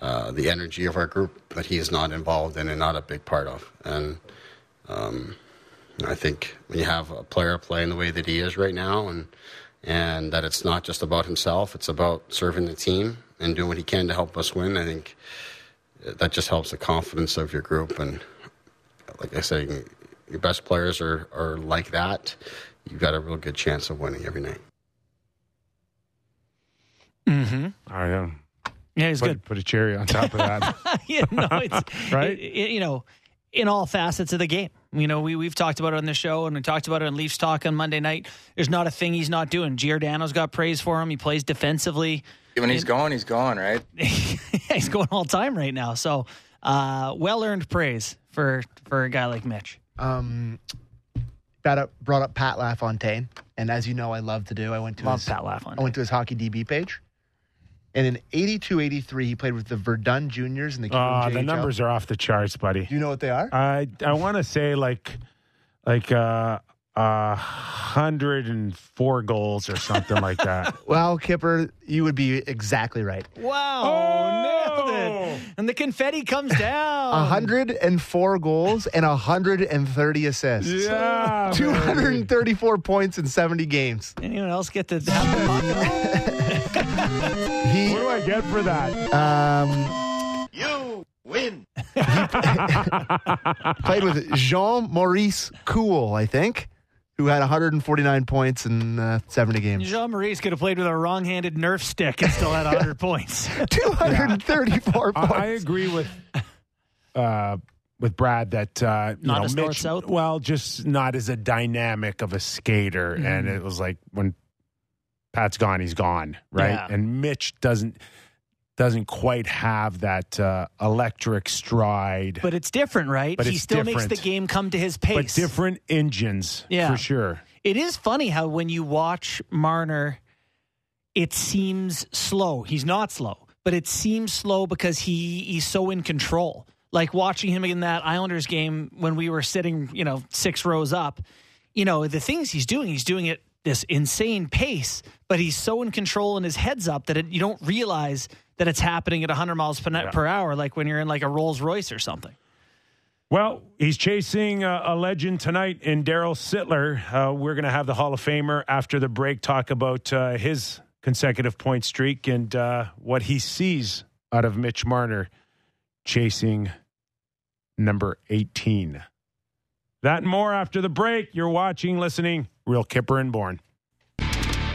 uh, the energy of our group that he is not involved in and not a big part of, and um, I think when you have a player playing the way that he is right now, and and that it's not just about himself, it's about serving the team and doing what he can to help us win. I think that just helps the confidence of your group. And like I said, your best players are, are like that. You've got a real good chance of winning every night. Mm-hmm. All right, um, Yeah, he's put, good. put a cherry on top of that. (laughs) you know, it's (laughs) Right? it- it- you know, in all facets of the game. You know, we we've talked about it on the show, and we talked about it on Leafs Talk on Monday night. There's not a thing he's not doing. Giordano's got praise for him. He plays defensively. When he's going, he's going, right? (laughs) he's going all time right now. So, uh, well earned praise for for a guy like Mitch. Um, brought up, brought up Pat LaFontaine, and as you know, I love to do. I went to Love his, Pat LaFontaine. I went to his hockey DB page, and in 82-83, he played with the Verdun Juniors and the Uh, QMJHL. the numbers are off the charts, buddy. Do you know what they are? I I want to say like like uh, uh, hundred and four goals or something like that. (laughs) well, Kyper, you would be exactly right. Wow, Oh! nailed it! And the confetti comes (laughs) down. 104 goals and 130 assists. Yeah, (laughs) 234 points in 70 games. Anyone else get to have the I get for that? um, You win. (laughs) played with Jean Maurice Cool, I think, who had 149 points in uh, 70 games. Jean Maurice could have played with a wrong-handed Nerf stick and still had 100 (laughs) points. (laughs) 234 I, points. I agree with uh, with Brad that uh, you Not know, as Mitch, north-south? Well, just not as a dynamic of a skater, and Mm-hmm. it was like when Pat's gone, he's gone, right? Yeah. And Mitch doesn't doesn't quite have that uh, electric stride, But it's different, right? But he still makes the game come to his pace. but different engines, Yeah. for sure. It is funny how when you watch Marner, it seems slow. He's not slow, but it seems slow because he he's so in control. Like watching him in that Islanders game when we were sitting, you know, six rows up. You know, the things he's doing, he's doing it this insane pace, but he's so in control and his head's up that it, you don't realize that it's happening at 100 miles per, Yeah. per hour, like when you're in like a Rolls Royce or something. Well, he's chasing uh, a legend tonight in Darryl Sittler. Uh, we're going to have the Hall of Famer after the break talk about uh, his consecutive point streak and uh, what he sees out of Mitch Marner chasing number 18. That and more after the break. You're watching, listening, Real Kyper and Bourne.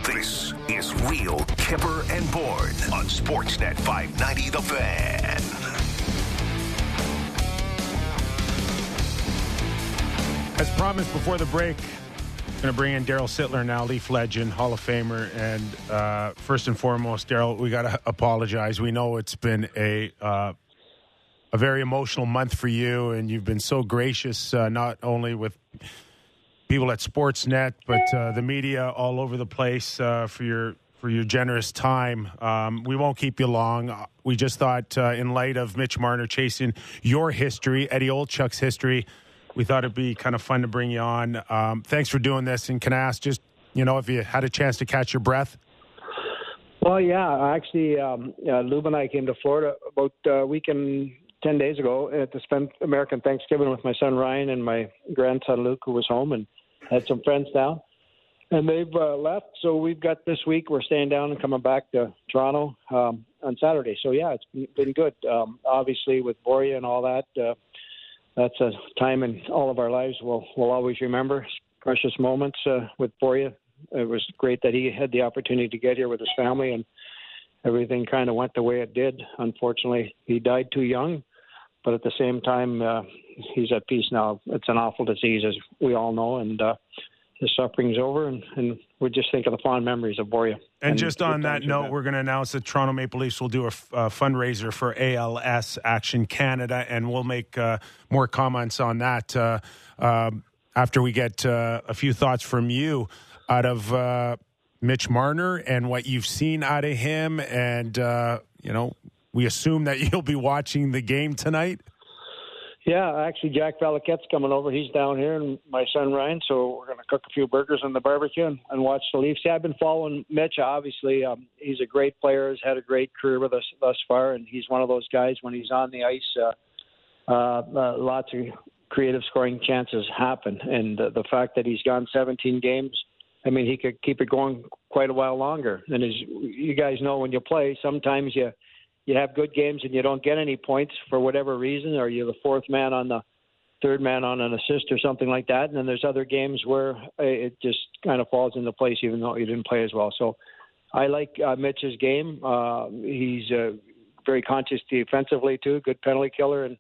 This is Real Kyper and Bourne on Sportsnet 590 The Fan. As promised before the break, I'm going to bring in Darryl Sittler now, Leaf legend, Hall of Famer, and uh, first and foremost, Darryl, we got to apologize. We know it's been a uh, a very emotional month for you, and you've been so gracious, uh, not only with people at Sportsnet, but uh, the media all over the place uh, for your for your generous time. Um, we won't keep you long. We just thought, uh, in light of Mitch Marner chasing your history, Eddie Olczyk's history, we thought it'd be kind of fun to bring you on. Um, thanks for doing this. And can I ask, just you know, if you had a chance to catch your breath? Well, yeah, actually, um, uh, Lube and I came to Florida about a week and ten days ago to spend American Thanksgiving with my son Ryan and my grandson Luke, who was home, and had some friends down. And they've uh, left, so we've got this week. We're staying down and coming back to Toronto um, on Saturday. So yeah, it's been- been good. Um, obviously, with Borje and all that, uh, that's a time in all of our lives we'll we'll always remember. Precious moments uh, with Borje. It was great that he had the opportunity to get here with his family, and everything kind of went the way it did. Unfortunately, he died too young, but at the same time, uh, he's at peace now. It's an awful disease, as we all know, and uh, his suffering's over, and, and we just think of the fond memories of Borje. And, just on that note, we're going to announce that Toronto Maple Leafs will do a, f- fundraiser for ALS Action Canada, and we'll make uh, more comments on that uh, um, after we get uh, a few thoughts from you out of uh, Mitch Marner and what you've seen out of him. And, uh, you know, we assume that (laughs) you'll be watching the game tonight. Yeah, actually, Jack Valiquette's coming over. He's down here, and my son Ryan. So we're going to cook a few burgers on the barbecue and, and watch the Leafs. Yeah, I've been following Mitch. Obviously, um, he's a great player. Has had a great career with us thus far, and he's one of those guys when he's on the ice. Uh, uh, uh, lots of creative scoring chances happen, and uh, the fact that he's gone 17 games. I mean, he could keep it going quite a while longer. And as you guys know, when you play, sometimes you you have good games and you don't get any points for whatever reason, or you're the fourth man on the third man on an assist or something like that. And then there's other games where uh, it just kind of falls into place, even though you didn't play as well. So I like uh, Mitch's game. Uh, he's uh, very conscious defensively too, good penalty killer, and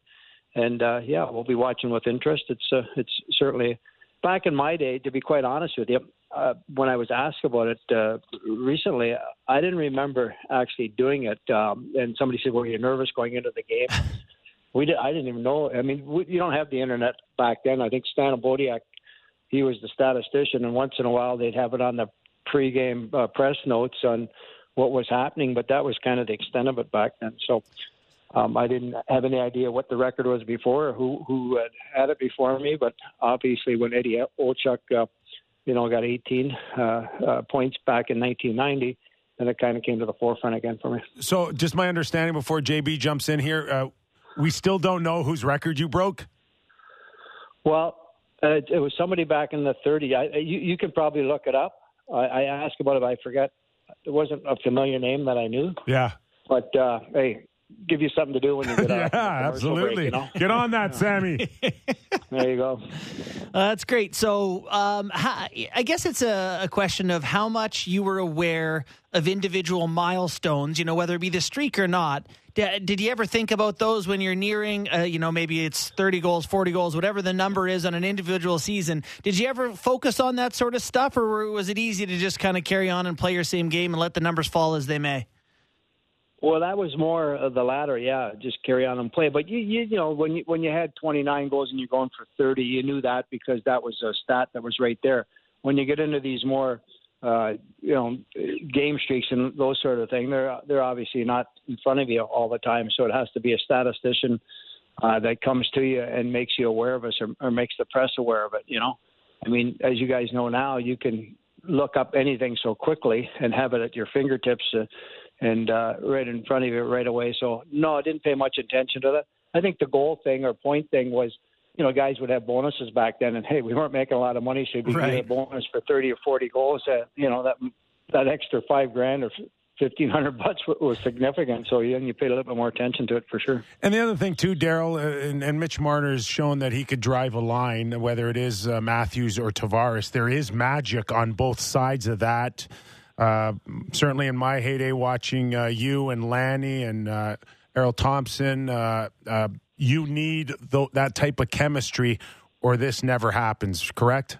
and uh, yeah, we'll be watching with interest. It's uh, it's certainly back in my day, to be quite honest with you, uh, when I was asked about it uh, recently, I didn't remember actually doing it. Um, and somebody said, "Were you nervous going into the game?" (laughs) we did. I didn't even know. I mean, we, you don't have the internet back then. I think Stan Obodiac, he was the statistician, and once in a while they'd have it on the pregame uh, press notes on what was happening. But that was kind of the extent of it back then. So. Um, I didn't have any idea what the record was before or who who had had it before me, but obviously when Eddie Olczyk, uh, you know, got 18 uh, uh, points back in 1990, And it kind of came to the forefront again for me. So, just my understanding before JB jumps in here, uh, we still don't know whose record you broke. Well, uh, it was somebody back in the 30s. I, you, you can probably look it up. I, I asked about it. I forget. It wasn't a familiar name that I knew. Yeah. But uh, hey, give you something to do when you get (laughs) yeah, out. absolutely. Break, you know? Get on that, Sammy. (laughs) (laughs) There you go. Uh, that's great. So, um, how, I guess it's a, a question of how much you were aware of individual milestones. You know, whether it be the streak or not. D- did you ever think about those when you're nearing? Uh, you know, maybe it's 30 goals, 40 goals, whatever the number is on an individual season. Did you ever focus on that sort of stuff, or was it easy to just kind of carry on and play your same game and let the numbers fall as they may? Well, that was more of the latter, yeah. Just carry on and play. But you, you, you know, when you when you had 29 goals and you're going for 30, you knew that because that was a stat that was right there. When you get into these more, uh, you know, game streaks and those sort of thing, they're they're obviously not in front of you all the time. So it has to be a statistician uh, that comes to you and makes you aware of us or, or makes the press aware of it. You know, I mean, as you guys know now, you can look up anything so quickly and have it at your fingertips. Uh, and uh, right in front of you right away. So no, I didn't pay much attention to that. I think the goal thing or point thing was, you know, guys would have bonuses back then, and hey, we weren't making a lot of money, so we Right. get a bonus for thirty or forty goals. That you know that that extra five grand or fifteen hundred bucks was significant. So yeah, you paid a little bit more attention to it for sure. And the other thing too, Darryl uh, and, and Mitch Marner has shown that he could drive a line, whether it is uh, Matthews or Tavares. There is magic on both sides of that. Uh, certainly, in my heyday, watching uh, you and Lanny and uh, Errol Thompson, uh, uh, you need th- that type of chemistry, or this never happens. Correct?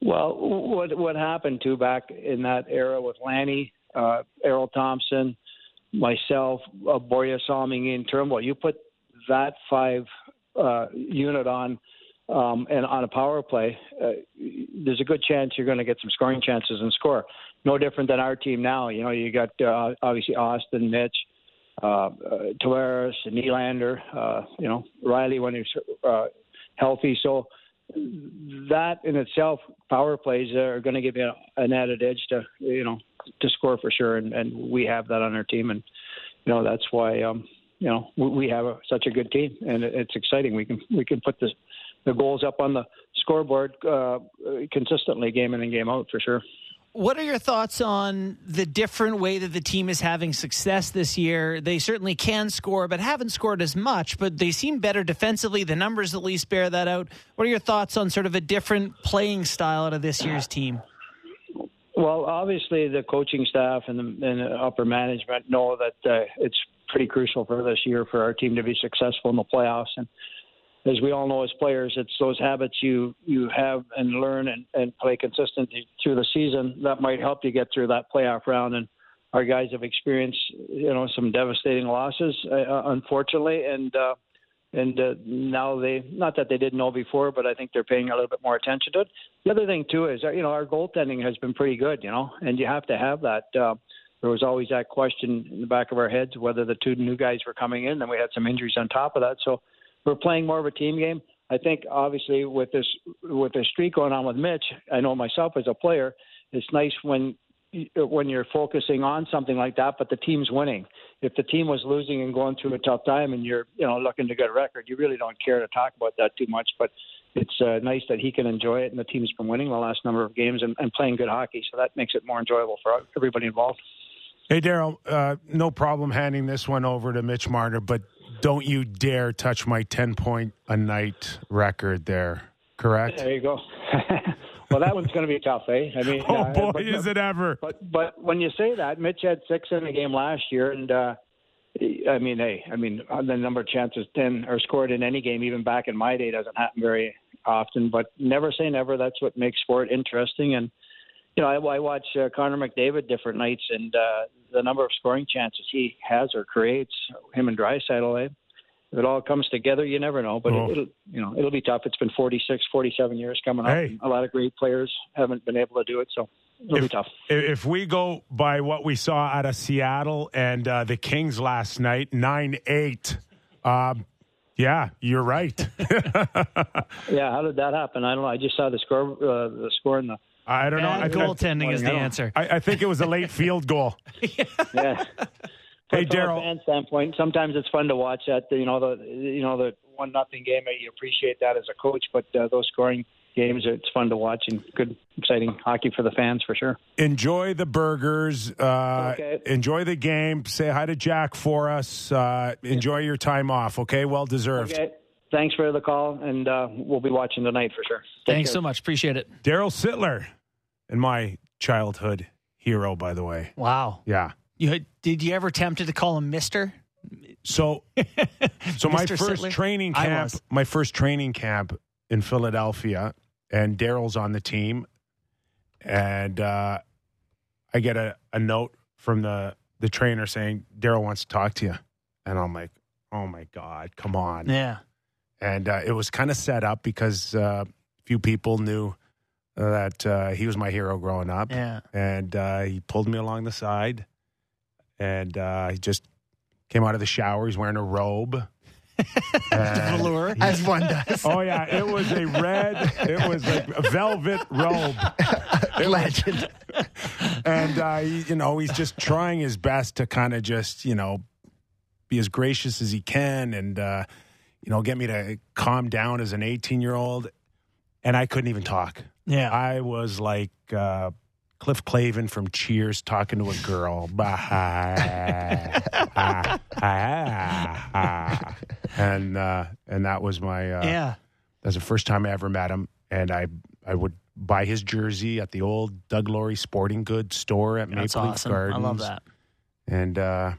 Well, what what happened to back in that era with Lanny, Errol Thompson, myself, uh, Salming in Turnbull, you put that five unit on um, and on a power play, uh, there's a good chance you're going to get some scoring chances and score. No different than our team now. You know, you got uh, obviously Austin, Mitch, uh, uh, Tavares, Nylander, uh, you know, Rielly when he's uh, healthy. So that in itself, power plays are going to give you an added edge to you know to score for sure, and, and we have that on our team, and you know that's why um, you know we, have a, such a good team, and it's exciting. We can we can put the the goals up on the scoreboard uh, consistently, game in and game out for sure. What are your thoughts on the different way that the team is having success this year? They certainly can score, but haven't scored as much, but they seem better defensively. The numbers at least bear that out. What are your thoughts on sort of a different playing style out of this year's team? Well, obviously, the coaching staff and the, and the upper management know that uh, it's pretty crucial for this year for our team to be successful in the playoffs. And as we all know, as players, it's those habits you you have and learn and, and play consistently through the season that might help you get through that playoff round. And our guys have experienced, you know, some devastating losses, uh, unfortunately, and. Uh, and uh, now they not that they didn't know before, but I think they're paying a little bit more attention to it. The other thing too is uh, you know our goaltending has been pretty good, you know, and you have to have that. Uh, there was always that question in the back of our heads whether the two new guys were coming in, and we had some injuries on top of that. So we're playing more of a team game. I think obviously with this with the streak going on with Mitch, I know myself as a player, it's nice when when you're focusing on something like that, but the team's winning. If the team was losing and going through a tough time, and you're you know looking to get a record, you really don't care to talk about that too much. But it's uh, nice that he can enjoy it, and the team's been winning the last number of games and, and playing good hockey, so that makes it more enjoyable for everybody involved. Hey, Darryl, uh, no problem handing this one over to Mitch Marner, but don't you dare touch my 10 point a night record there, correct? There you go. (laughs) well, that one's going to be tough, eh? I mean, (laughs) Oh, uh, boy, but- is it ever. But but when you say that, Mitch had six in the game last year, and uh, I mean, hey, I mean, uh, the number of chances ten or scored in any game, even back in my day, doesn't happen very often. But never say never. That's what makes sport interesting. And you know, I, I watch uh, Connor McDavid different nights, and uh, the number of scoring chances he has or creates, him and Draisaitl, eh? If it all comes together, you never know. But Oh. it, it'll, you know, it'll be tough. It's been 46, 47 years coming up. Hey. A lot of great players haven't been able to do it, so it'll be tough. If we go by what we saw out of Seattle and uh, the Kings last night, 9 8, um, yeah, you're right. (laughs) Yeah, how did that happen? I don't know. I just saw the score, uh, the score in the. I don't know. I, Bad think- goaltending is the I answer. I, I think it was a late (laughs) field goal. Yeah. (laughs) Hey, From a Darryl. fan standpoint, sometimes it's fun to watch that. You know the you know the one nothing game. You appreciate that as a coach, but uh, those scoring games, it's fun to watch and good, exciting hockey for the fans for sure. Enjoy the burgers. Uh, Okay. Enjoy the game. Say hi to Jack for us. Uh, enjoy your time off, okay? Well deserved. Okay. Thanks for the call, and uh, we'll be watching tonight for sure. Take Thanks care. so much. Appreciate it. Darryl Sittler, and my childhood hero, by the way. Wow. Yeah. You had, did you ever tempted to call him Mister? So, (laughs) so my first Sittler? training camp, my first training camp in Philadelphia, and Darryl's on the team, and uh, I get a, a note from the the trainer saying Daryl wants to talk to you, and I'm like, oh my god, come on, Yeah. And uh, it was kind of set up because uh, few people knew that uh, he was my hero growing up, Yeah. and uh, he pulled me along the side, and uh, he just came out of the shower. He's wearing a robe. (laughs) Velour. As one does. oh yeah, it was a red. It was like a velvet robe. (laughs) It was- Legend. (laughs) and uh, he- you know he's just trying his best to kind of just you know be as gracious as he can and uh, you know get me to calm down as an 18 year old and i couldn't even talk Yeah. i was like uh, cliff clavin from cheers talking to a girl (laughs) and uh, and that was my uh, yeah. that's the first time I ever met him, and I I would buy his jersey at the old Doug Laurie Sporting Goods store at That's Maple Leaf awesome. Gardens. I love that. And uh,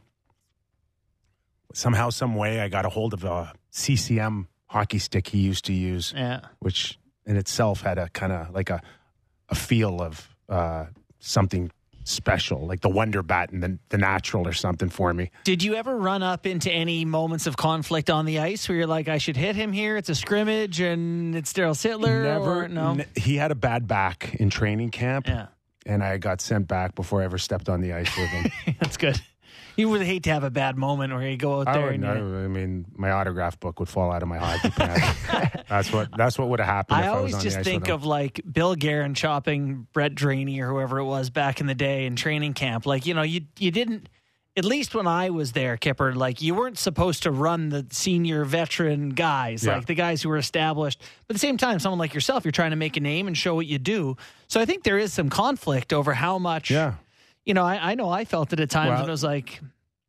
somehow, some way, I got a hold of a CCM hockey stick he used to use, Yeah. which in itself had a kind of like a a feel of uh, something special, like the Wonder Bat and the, the Natural or something for me. Did you ever run up into any moments of conflict on the ice where you're like, I should hit him here? It's a scrimmage and it's Darryl Sittler? Never. Or, no. n- he had a bad back in training camp. yeah. and I got sent back before I ever stepped on the ice with him. (laughs) That's good. You would hate to have a bad moment where you go out I, there would, and I, uh, I mean, my autograph book would fall out of my hockey pants. (laughs) that's what that's what would have happened. I if I was on just the ice think of like Bill Guerin chopping Brett Draney or whoever it was back in the day in training camp. Like, you know, you you didn't at least when I was there, Kyper, like you weren't supposed to run the senior veteran guys, Yeah. like the guys who were established. But at the same time, someone like yourself, you're trying to make a name and show what you do. So I think there is some conflict over how much Yeah, you know, I, I know I felt it at times Well- and it was like,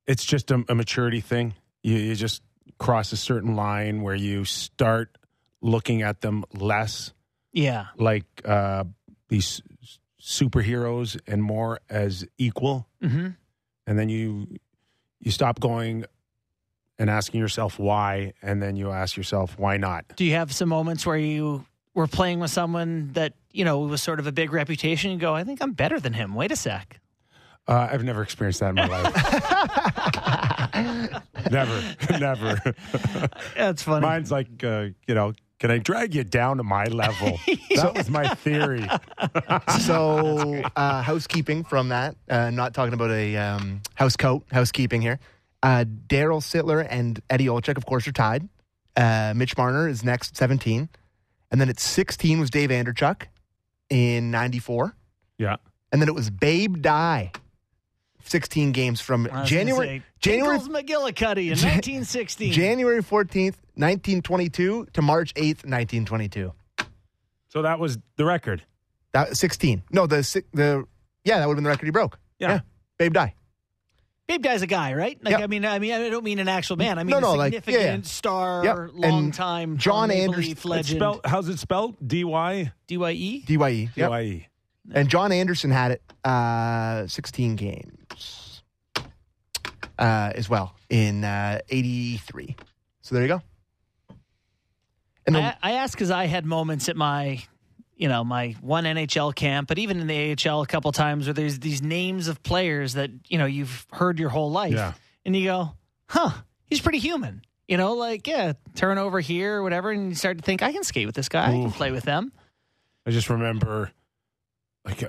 it's just a, a maturity thing. You, you just cross a certain line where you start looking at them less yeah. like uh, these superheroes and more as equal, hmm and then you you stop going and asking yourself why, and then you ask yourself why not. Do you have some moments where you were playing with someone that, you know, was sort of a big reputation? You go, I think I'm better than him. Wait a sec. Uh, I've never experienced that in my life. (laughs) never, (laughs) never. That's funny. Mine's like, uh, you know, can I drag you down to my level? (laughs) That was my theory. so uh, housekeeping from that. Uh, not talking about a um, house coat. Housekeeping here. Uh, Darryl Sittler and Eddie Olczyk, of course, are tied. Uh, Mitch Marner is next, seventeen, and then at sixteen was Dave Andreychuk in '94, Yeah. and then it was Babe Dye. 16 games from I was gonna January say, January Tinkles McGillicuddy in (laughs) Jan- 1916. January 14th, 1922 to March 8th, 1922. So that was the record. That 16. No, the the yeah, that would have been the record he broke. Yeah. Babe Dye. Babe Guy's a guy, right? Like, Yep. I mean, I mean, I don't mean an actual man. I mean No, a no, like, significant yeah, yeah. star, Yep. long And time John Maple Anderson- legend. spelled, how's it spelled? D Y D-Y-E? DYE. Yep. Y E. And John Anderson had it uh 16 games uh as well in uh 83. So there you go. And then, I, I ask because I had moments at my, you know, my one NHL camp, but even in the AHL a couple times where there's these names of players that you know you've heard your whole life, Yeah. and you go, "Huh, he's pretty human." You know, like yeah, turn over here or whatever, and you start to think, "I can skate with this guy. I can play with them." I just remember, like, uh,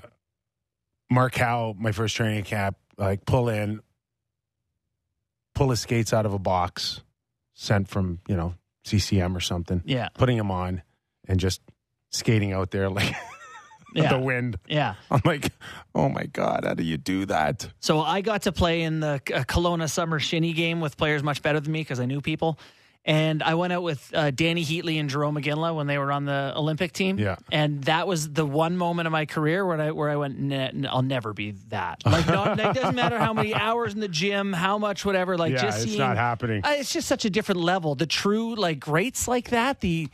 Mark Howe, my first training camp, like pull in, pull his skates out of a box, sent from you know CCM or something, Yeah, putting him on, and just skating out there like (laughs) yeah, the wind. yeah. I'm like, oh my god, how do you do that? So I got to play in the Kelowna Summer Shinny game with players much better than me because I knew people. And I went out with uh, Dany Heatley and Jarome Iginla when they were on the Olympic team. Yeah. And that was the one moment of my career where I where I went, "Nah, nah, I'll never be that. Like, not, (laughs) it doesn't matter how many hours in the gym, how much, whatever. Like, yeah, just it's seeing, not happening. uh, it's just such a different level. The true like greats like that. The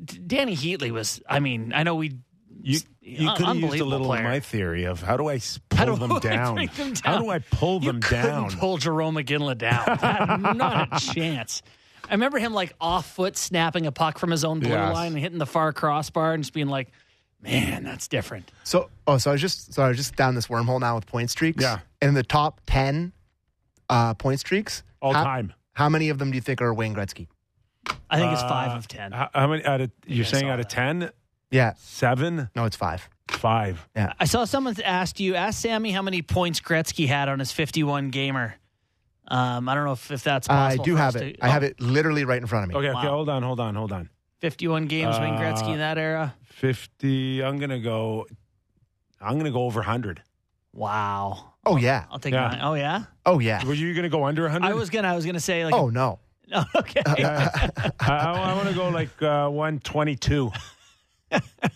Dany Heatley was. I mean, I know we. You, you could have used a little of my theory of how do I pull do them, (laughs) I down? them How do I pull You them down? Pull Jarome Iginla down. Not a (laughs) chance. I remember him like off foot snapping a puck from his own blue Yes. line and hitting the far crossbar and just being like, "Man, that's different." so oh, so I was just so I was just down this wormhole now with point streaks. Yeah. And in the top 10 uh point streaks, All how, time. How many of them do you think are Wayne Gretzky? I think it's Uh, five of ten. How, how many out of you're I saying out of ten? Yeah. Seven? No, it's 5. Five. Yeah. I saw someone asked you, ask Sammy how many points Gretzky had on his fifty-one gamer. Um, I don't know if, if that's possible. I do have it. to- I have oh, it literally right in front of me. Okay, okay, hold on, hold on, hold on. Fifty-one games, Wayne Gretzky in that era. Fifty. I'm gonna go. I'm gonna go over hundred. Wow. Oh yeah. I'll take Yeah. mine. Oh yeah. Oh yeah. Were you going to go under 100? I was gonna. I was gonna say like. Oh no. (laughs) okay. (laughs) I, I want to go like uh, 122. (laughs)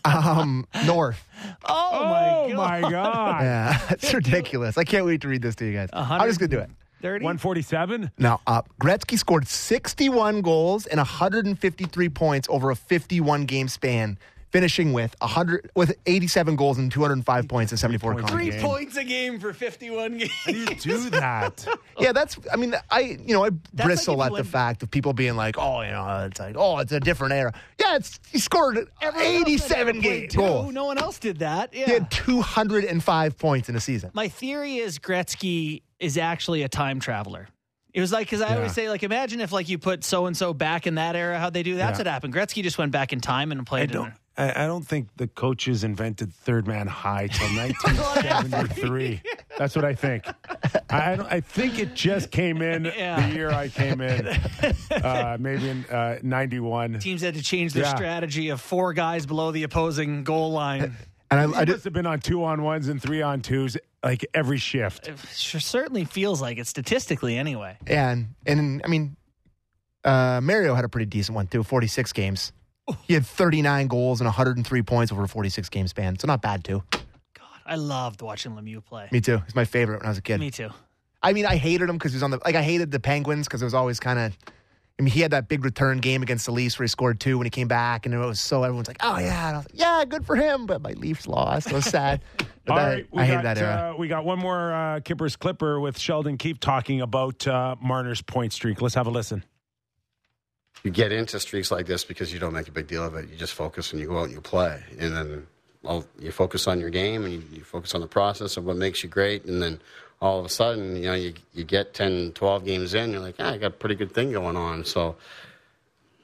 Um, North. oh, my god. my God. Yeah, (laughs) it's ridiculous. I can't wait to read this to you guys. I'm just gonna do it. Thirty. 147? Now, uh, Gretzky scored 61 goals and 153 points over a 51 game span, finishing with 100 with 87 goals and 205 points in 74 points. Three points a game for fifty-one games. How do you do that? (laughs) Yeah, that's. I mean, I you know I like bristle if you at the fact of people being like, oh, you know, it's like, oh, it's a different era. Yeah, it's he scored Everyone 87 never played games two. goals. No one else did that. Yeah. He had 205 points in a season. My theory is Gretzky is actually a time traveler. It was like because I always say like imagine if like you put so and so back in that era, how'd they do? That's Yeah. what happened. Gretzky just went back in time and played. I played. don't. in I, I don't think the coaches invented third man high till (laughs) 1973. That's what I think. I, I, don't, I think it just came in Yeah. the year I came in, (laughs) uh, maybe in uh, 91. Teams had to change their Yeah. strategy of four guys below the opposing goal line. And I, He I did, must have been on two on ones and three on twos like every shift. It sure certainly feels like it statistically anyway. and and I mean, uh, Mario had a pretty decent one too. 46 games. He had 39 goals and 103 points over a 46 game span. So not bad too. God, I loved watching Lemieux play. Me too. He's my favorite when I was a kid. Me too. I mean, I hated him because he was on the like I hated the Penguins because it was always kind of. I mean, he had that big return game against the Leafs where he scored two when he came back, and it was so everyone's like, "Oh yeah, and I was like, yeah, good for him." But my Leafs lost. It was sad. (laughs) But All that, right, we I hated got, that era. Uh, we got one more uh, Kypers Clipper with Sheldon Keefe talking about uh, Marner's point streak. Let's have a listen. You get into streaks like this because you don't make a big deal of it. You just focus and you go out and you play, and then you focus on your game and you, you focus on the process of what makes you great, and then all of a sudden, you know, you you get 10, 12 games in, you're like, ah, I got a pretty good thing going on. So,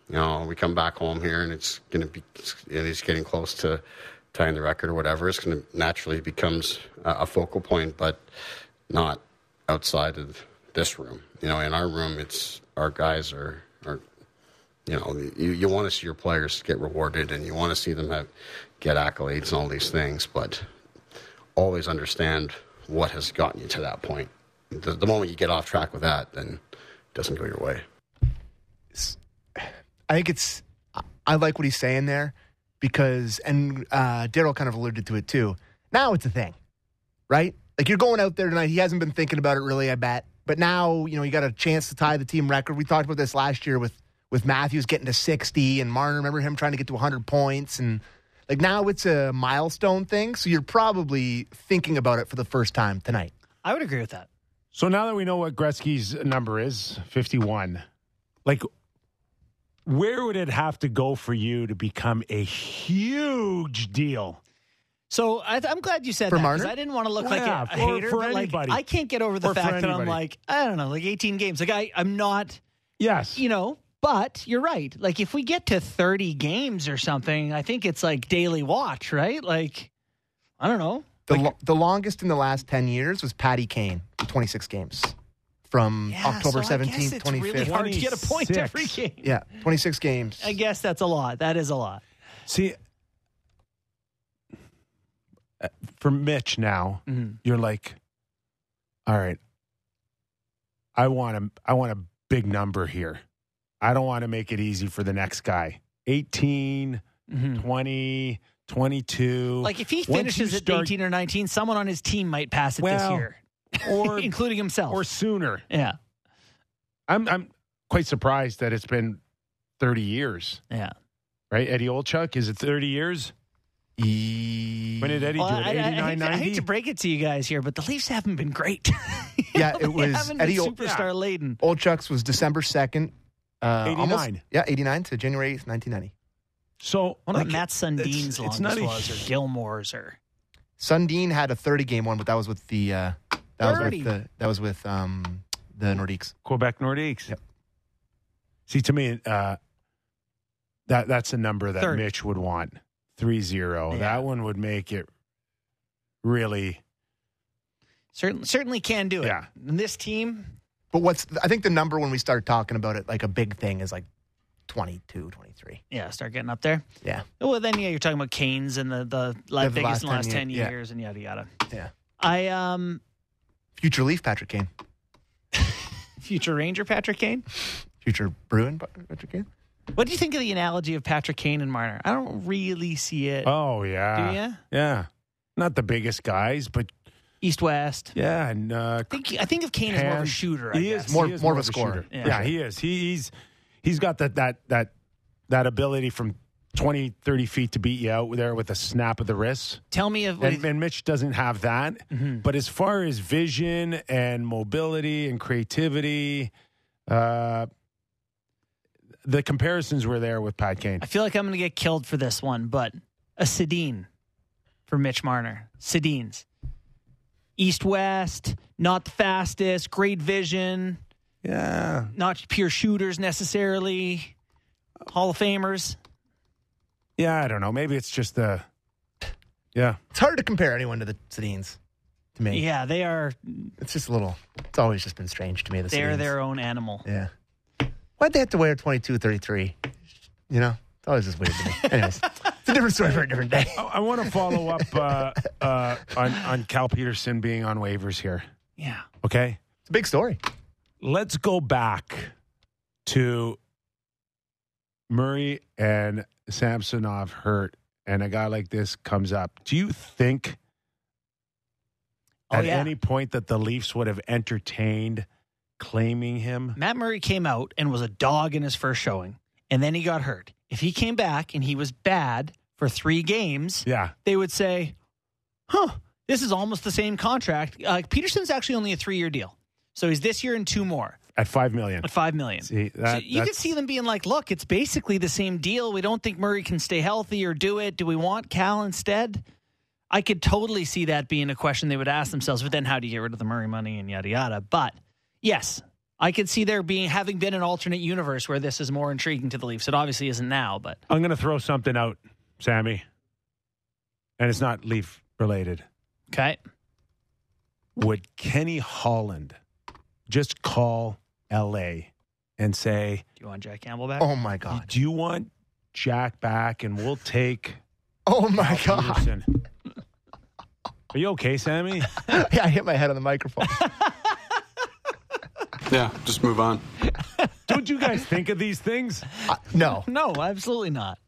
you know, we come back home here and it's going to be, and it's getting close to tying the record or whatever. It's going to naturally becomes a, a focal point, but not outside of this room. You know, in our room, it's our guys are you know, you, you want to see your players get rewarded and you want to see them have, get accolades and all these things, but always understand what has gotten you to that point. The, the moment you get off track with that, then it doesn't go your way. I think it's. I like what he's saying there because, and uh, Darryl kind of alluded to it too. Now it's a thing, right? Like you're going out there tonight. He hasn't been thinking about it really, I bet. But now, you know, you got a chance to tie the team record. We talked about this last year with with Matthews getting to 60 and Marner. Remember him trying to get to 100 points and like now it's a milestone thing. So you're probably thinking about it for the first time tonight. I would agree with that. So now that we know what Gretzky's number is, 51, like where would it have to go for you to become a huge deal? So I, I'm glad you said For that 'cause Marner? I didn't want to look Well, like yeah, a, a for- hater, for but like. I can't get over the Or fact that I'm like I don't know, like 18 games. Like I, I'm not, Yes. you know. But you're right. Like if we get to 30 games or something, I think it's like daily watch, right? Like I don't know. The, lo- the longest in the last 10 years was Patty Kane, 26 games from Yeah, October so I 17th, it's 25th. really hard to get a point 26. every game. Yeah, 26 games. I guess that's a lot. That is a lot. See, uh, for Mitch now, Mhm. you're like, all right, I want a, I want a big number here. I don't want to make it easy for the next guy. 18, Mhm. 20, 22. Like if he finishes at start- 18 or 19, someone on his team might pass it this year, (laughs) or including himself. or sooner. yeah, I'm I'm quite surprised that it's been 30 years, yeah. right? Eddie Olczyk, is it 30 years? E- When did Eddie Well, do I, it? I- I 89, hate to, I hate to break it to you guys here, but the Leafs haven't been great. (laughs) Yeah, it was haven't Eddie been Ol- superstar laden. Olczyk's was December 2nd. Uh, 89. almost- yeah, 89 to January 8th, 1990. So What like, about Mats Sundin's it's longest not a- was, or Gilmour's, or Sundin had a 30 game one, but that was with the uh, that was with the that was with um, the Nordiques. Quebec Nordiques. Yep. See, to me, uh, that that's a number that 30. Mitch would want. Three zero. Yeah. That one would make it really. certainly certainly can do it. Yeah. And this team, But what's I think the number when we start talking about it like a big thing is like 22, 23. yeah, start getting up there. Yeah, Well, then yeah, you're talking about Kanes and the the Yeah, the biggest in the last 10 ten year- yeah. years and yada yada. yeah. I um Future Leaf Patrick Kane. (laughs) future Ranger Patrick Kane. Future Bruin Patrick Kane. What do you think of the analogy of Patrick Kane and Marner? I don't really see it. Oh yeah. Do ya? Yeah. Not the biggest guys, but East West. yeah, and uh, I think I think of Kane as more of a shooter. I He guess. is More- he is more of a scorer. Yeah. Yeah, he is. He, he's he's got that that that that ability from 20, 30 feet to beat you out there with a snap of the wrist. Tell me of what And, and Mitch doesn't have that. Mm-hmm. But as far as vision and mobility and creativity, uh, the comparisons were there with Pat Kane. I feel like I'm going to get killed for this one, but a Sedin for Mitch Marner. Sedins. East West, not the fastest, great vision, Yeah. not pure shooters necessarily. Hall of Famers. Yeah, I don't know. Maybe it's just the. Yeah. It's hard to compare anyone to the Sedins. To me, Yeah, they are it's just a little. It's always just been strange to me. The they're Sedins. their own animal. Yeah. Why'd they have to wear 22, 33? You know, it's always just weird to me. (laughs) Anyways, it's a different story for a different day. I, I want to follow up uh, uh, on, on Cal Petersen being on waivers here. Yeah. Okay. It's a big story. Let's go back to Murray and Samsonov hurt, and a guy like this comes up. Do you think Oh, at yeah. any point that the Leafs would have entertained claiming him? Matt Murray came out and was a dog in his first showing, and then he got hurt. If he came back and he was bad for three games, Yeah. they would say, huh, this is almost the same contract. Uh, Petersen's actually only a three year deal. So he's this year and two more At five million. at five million. See, So you could see them being like, look, it's basically the same deal. We don't think Murray can stay healthy or do it. Do we want Cal instead? I could totally see that being a question they would ask themselves, but then how do you get rid of the Murray money and yada yada? But yes, I could see there being having been an alternate universe where this is more intriguing to the Leafs. It obviously isn't now, but I'm going to throw something out, Sammy, and it's not Leaf related. okay. Would Kenny Holland just call L.A. and say, Do you want Jack Campbell back? Oh my god. "Do you want Jack back, and we'll take (laughs) Oh my Cal god. Petersen." (laughs) Are you okay, Sammy? (laughs) yeah, I hit my head on the microphone. Yeah, just move on. Don't you guys think of these things? Uh, no, No, absolutely not.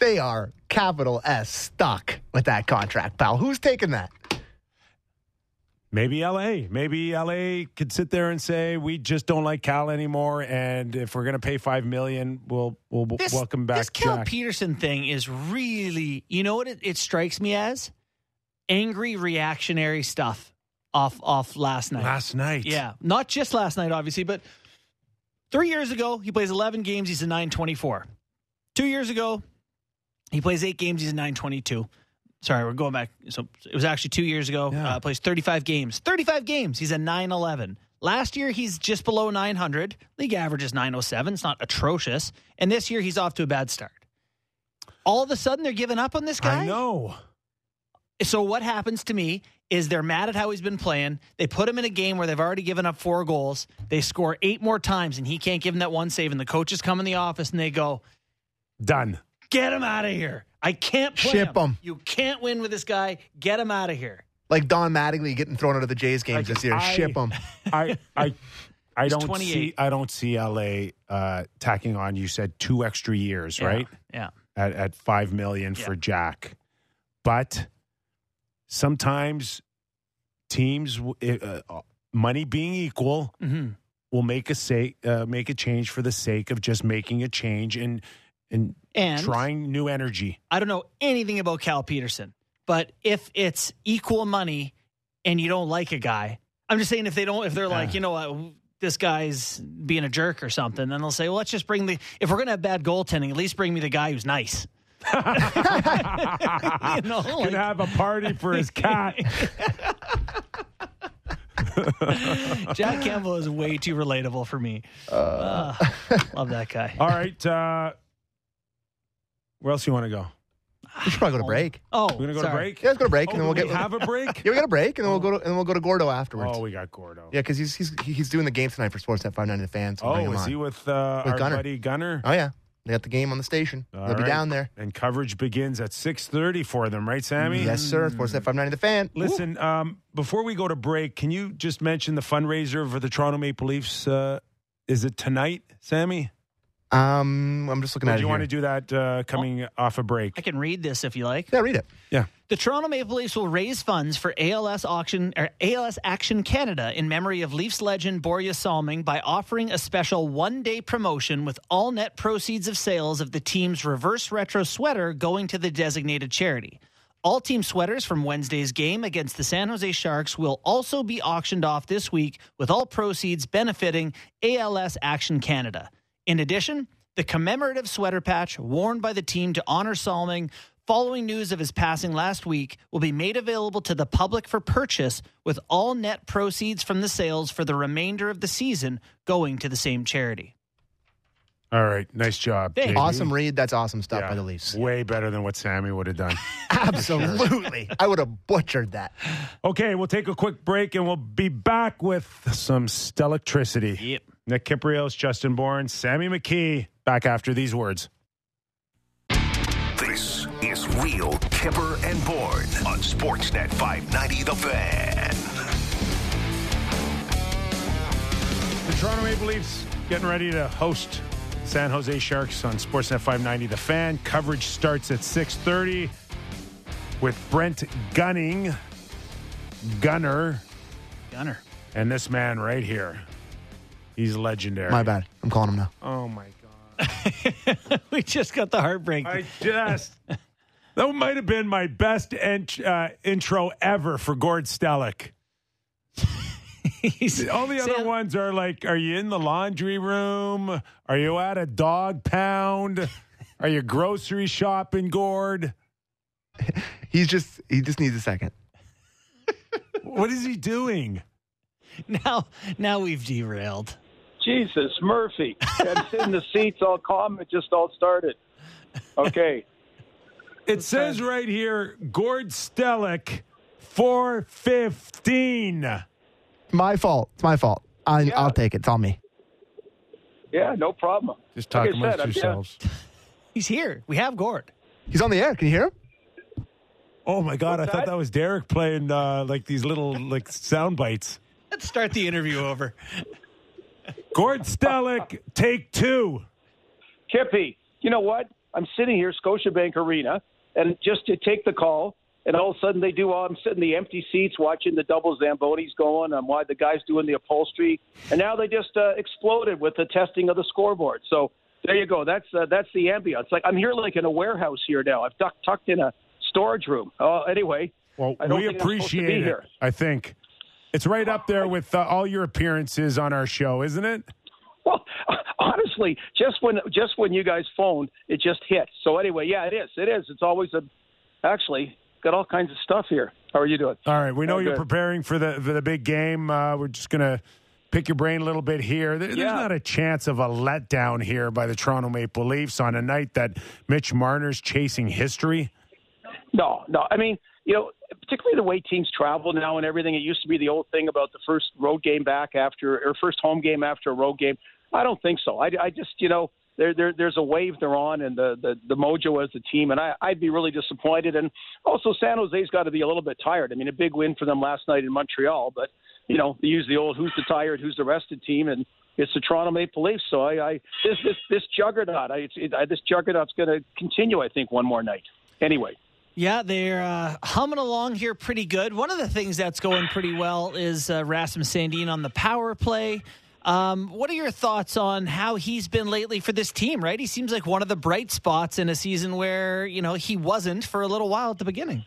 They are capital S stuck with that contract, pal. Who's taking that? Maybe LA. Maybe LA could sit there and say, "We just don't like Cal anymore, and if we're going to pay five million, we'll we'll This, welcome back this Cal Jack." Petersen thing is really, you know what it, it strikes me as? Angry reactionary stuff off off last night. Last night, Yeah, not just last night, obviously, but three years ago he plays 11 games. He's a 924. Two years ago he plays eight games. He's a 922. Sorry, we're going back. So it was actually two years ago. Yeah. Uh, plays 35 games. 35 games. He's a 911. Last year he's just below 900. League average is 907. It's not atrocious. And this year he's off to a bad start. All of a sudden they're giving up on this guy. I know. So what happens to me is they're mad at how he's been playing. They put him in a game where they've already given up four goals. They score eight more times, and he can't give them that one save. And the coaches come in the office and they go, Done. "Get him out of here! I can't play Ship him. You can't win with this guy. Get him out of here." Like Don Mattingly getting thrown out of the Jays games Like, this year. I- Ship him. (laughs) I I I He's don't 28. see I don't see LA uh, tacking on. You said two extra years, right? Yeah. At at five million for Yeah. Jack, but sometimes teams, w- uh, money being equal, hmm will make a say uh, make a change for the sake of just making a change and and, And trying new energy. I don't know anything about Cal Petersen, but if it's equal money and you don't like a guy, I'm just saying if they don't, if they're like, Yeah. you know what, this guy's being a jerk or something, then they'll say, well, let's just bring the, if we're going to have bad goaltending, at least bring me the guy who's nice. (laughs) you know, Gonna like, have a party for his cat. (laughs) Jack Campbell is way too relatable for me. Uh, love that guy. All right, uh, where else you want to go? We should probably go to break. Oh, We're gonna go sorry. to break. Yeah, let's go to break, Oh, and then we'll do get. we have a break. (laughs) yeah, we got a break, and then we'll go to and then we'll go to Gordo afterwards. Oh, we got Gordo. Yeah, because he's he's he's doing the game tonight for Sportsnet 590 The Fans. We'll Oh, is on. he with, uh, With our Gunner. buddy Gunner? Oh yeah, They got the game on the station. All They'll be down there. And coverage begins at 6.30 for them, right, Sammy? Yes, sir. Sportsnet 590 The Fan. Listen, um, before we go to break, can you just mention the fundraiser for the Toronto Maple Leafs? Uh, is it tonight, Sammy? Um, I'm just looking Or at do you here. want to do that uh, coming off a break? I can read this if you like. Yeah, read it. Yeah. The Toronto Maple Leafs will raise funds for ALS auction or ALS Action Canada in memory of Leafs legend Borje Salming by offering a special one-day promotion with all net proceeds of sales of the team's reverse retro sweater going to the designated charity. All team sweaters from Wednesday's game against the San Jose Sharks will also be auctioned off this week with all proceeds benefiting ALS Action Canada. In addition, the commemorative sweater patch worn by the team to honor Salming following news of his passing last week will be made available to the public for purchase with all net proceeds from the sales for the remainder of the season going to the same charity. All right. Nice job. Thanks. Awesome read. That's awesome stuff Yeah. by the Leafs. Way better than what Sammy would have done. (laughs) Absolutely. I would have butchered that. okay, we'll take a quick break and we'll be back with some Stellectricity. Yep. Nick Kypreos, Justin Bourne, Sammy McKee, back after these words. This is Real Kyper and Bourne on Sportsnet 590 The Fan. The Toronto Maple Leafs getting ready to host San Jose Sharks on Sportsnet 590 The Fan. Coverage starts at 6:30 with Brent Gunning, Gunner, Gunner. and this man right here. He's legendary. My bad. I'm calling him now. Oh my god. (laughs) we just got the heartbreak. I just that might have been my best ent- uh, intro ever for Gord Stellick. (laughs) All the other Sam- ones are like, are you in the laundry room? Are you at a dog pound? Are you grocery shopping, Gord? (laughs) He's just he just needs a second. What is he doing? Now, now we've derailed. Jesus, Murphy. I'm sitting in the seats all calm. It just all started. Okay. It says right here, Gord Stellick, 415. My fault. It's my fault. I, Yeah. I'll take it. It's on me. Yeah, no problem. Just talk Like I amongst said, yourselves. He's here. We have Gord. He's on the air. Can you hear him? Oh my God, I thought that? that was Derek playing uh, like these little like sound bites. Let's start the interview over. Gord Stellick, take two. Kippy, you know what? I'm sitting here, Scotiabank Arena, and just to take the call, and all of a sudden they do all. I'm sitting in the empty seats watching the double Zambonis going. I'm why the guys doing the upholstery, and now they just uh, exploded with the testing of the scoreboard. So there you go. That's uh, that's the ambience. Like I'm here like in a warehouse here now. I've duck, tucked in a storage room. Uh, anyway, Well, I don't we think I'm to be appreciate it. here. I think it's right up there with uh, all your appearances on our show, isn't it? Well, (laughs) honestly, just when just when you guys phoned, it just hit. So anyway, yeah, it is. It is. It's always a. Actually, got all kinds of stuff here. How are you doing? All right, we know Oh, you're good. preparing for the for the big game. Uh, we're just gonna pick your brain a little bit here. There, There's Yeah. not a chance of a letdown here by the Toronto Maple Leafs on a night that Mitch Marner's chasing history. No, no. I mean, you know, particularly the way teams travel now and everything. It used to be the old thing about the first road game back after or first home game after a road game. I don't think so. I, I just, you know, there, there there's a wave they're on and the, the the mojo as a team, and I, I'd be really disappointed. And also, San Jose's got to be a little bit tired. I mean, a big win for them last night in Montreal, but you know, they use the old "who's the tired, who's the rested" team, and it's the Toronto Maple Leafs. So I, I this this this juggernaut, I, it, I, this juggernaut's going to continue. I think one more night. Anyway. Yeah, they're uh, humming along here pretty good. One of the things that's going pretty well is uh, Rasmus Sandin on the power play. Um, what are your thoughts on how he's been lately for this team? Right, he seems like one of the bright spots in a season where you know he wasn't for a little while at the beginning.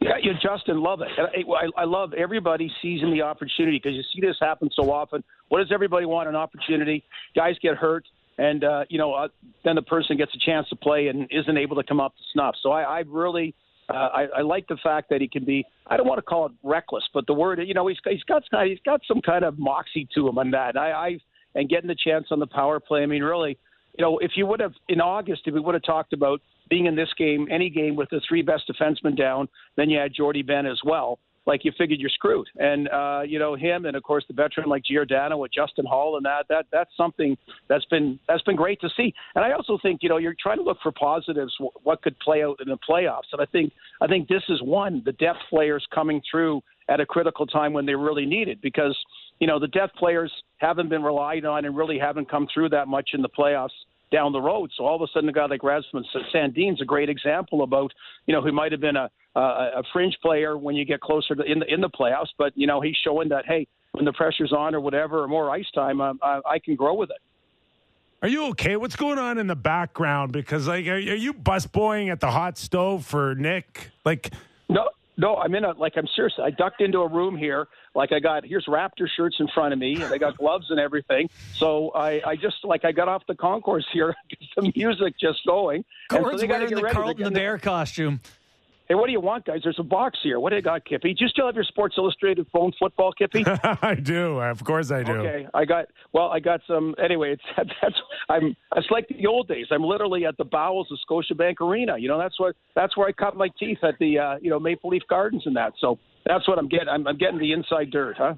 Yeah, you Justin love it. I, I love everybody seizing the opportunity because you see this happen so often. What does everybody want? An opportunity. Guys get hurt, and uh, you know uh, then the person gets a chance to play and isn't able to come up to snuff. So I, I really. Uh, I, I like the fact that he can be. I don't want to call it reckless, but the word, you know, he's he's got he's got some kind of moxie to him on that. I, I and getting the chance on the power play. I mean, really, you know, if you would have in August, if we would have talked about being in this game, any game with the three best defensemen down, then you had Jordie Benn as well. Like you figured you're screwed. And uh, you know him, and of course the veteran like Giordano with Justin Holl, and that that that's something that's been that's been great to see. And I also think you know you're trying to look for positives, what could play out in the playoffs. And I think I think this is one the depth players coming through at a critical time when they really need it because you know the depth players haven't been relied on and really haven't come through that much in the playoffs down the road. So all of a sudden, a guy like Rasmus Sandin's a great example about you know who might have been a a fringe player when you get closer to in the in the playoffs, but you know he's showing that hey, when the pressure's on or whatever or more ice time, uh, I, I can grow with it. Are you okay? What's going on in the background? Because like, are, are you busboying at the hot stove for Nick? Like, no, no, I'm in a like I'm serious. I ducked into a room here, like I got here's Raptor shirts in front of me, and I got gloves and everything. So I, I just like I got off the concourse here, (laughs) the music just going. And so wearing the Carlton the Bear costume. Hey, what do you want, guys? There's a box here. What do you got, Kippy? Do you still have your Sports Illustrated phone football, Kippy? (laughs) I do. Of course, I do. Okay, I got. Well, I got some. Anyway, it's (laughs) that's. I'm. It's like the old days. I'm literally at the bowels of Scotiabank Arena. You know, that's what. That's where I cut my teeth at the. Uh, you know, Maple Leaf Gardens and that. So that's what I'm getting. I'm, I'm getting the inside dirt, huh?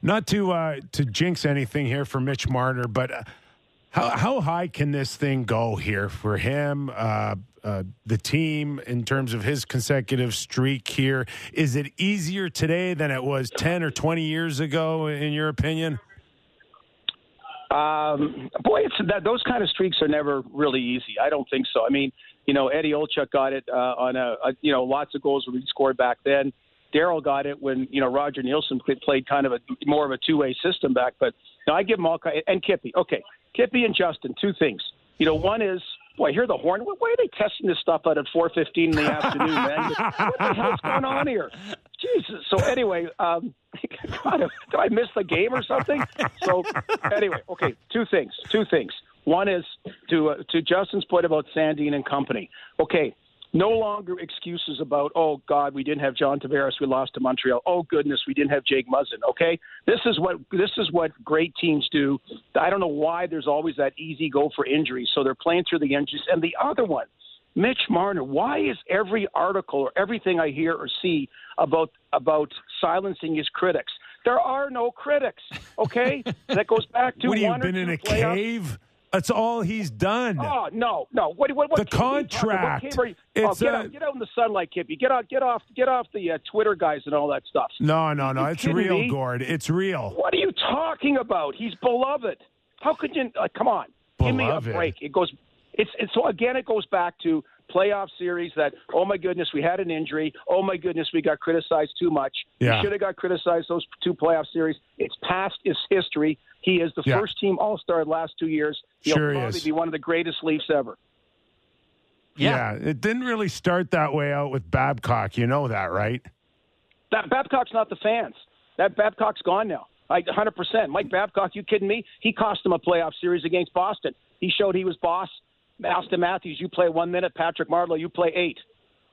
Not to uh, to jinx anything here for Mitch Marner, but. Uh, how, how high can this thing go here for him, uh, uh, the team, in terms of his consecutive streak here? Is it easier today than it was 10 or 20 years ago, in your opinion? Um, boy, it's that those kind of streaks are never really easy. I don't think so. I mean, you know, Eddie Olczyk got it uh, on a, a, you know, lots of goals when he scored back then. Darryl got it when you know Roger Neilson played kind of a more of a two-way system back. But you know, I give him all and Kippy. Okay, Kippy and Justin, two things. You know, one is, boy, I hear the horn. Why are they testing this stuff out at 4.15 in the afternoon, man? What the hell's going on here? Jesus. So anyway, um, (laughs) God, did I miss the game or something? So anyway, okay, two things. Two things. One is to uh, to Justin's point about Sandin and company. Okay, no longer excuses about, oh God, we didn't have John Tavares, we lost to Montreal. Oh goodness, we didn't have Jake Muzzin. Okay, this is what this is what great teams do. I don't know why there's always that easy go for injuries, so they're playing through the injuries. And the other one, Mitch Marner. Why is every article or everything I hear or see about about silencing his critics? There are no critics. Okay, (laughs) that goes back to what, one you been in a playoffs. cave? That's all he's done. Oh no, no! What? What? what the contract. What you, oh, get, a, out, get out in the sunlight, Kippy. Get out, get off, get off the uh, Twitter guys and all that stuff. No, no, no. It's real, me? Gord. It's real. What are you talking about? He's beloved. How could you? Uh, come on, beloved. give me a break. It goes. It's, it's so again. It goes back to playoff series that oh my goodness we had an injury oh my goodness we got criticized too much yeah. we should have got criticized those two playoff series it's past its history he is the yeah. first team all star last two years he'll sure probably is. be one of the greatest leafs ever yeah. yeah it didn't really start that way out with babcock you know that right that babcock's not the fans that babcock's gone now I, 100%. Mike Babcock, you kidding me? He cost him a playoff series against Boston. He showed he was boss. Auston Matthews, you play one minute. Patrick Marleau, you play eight.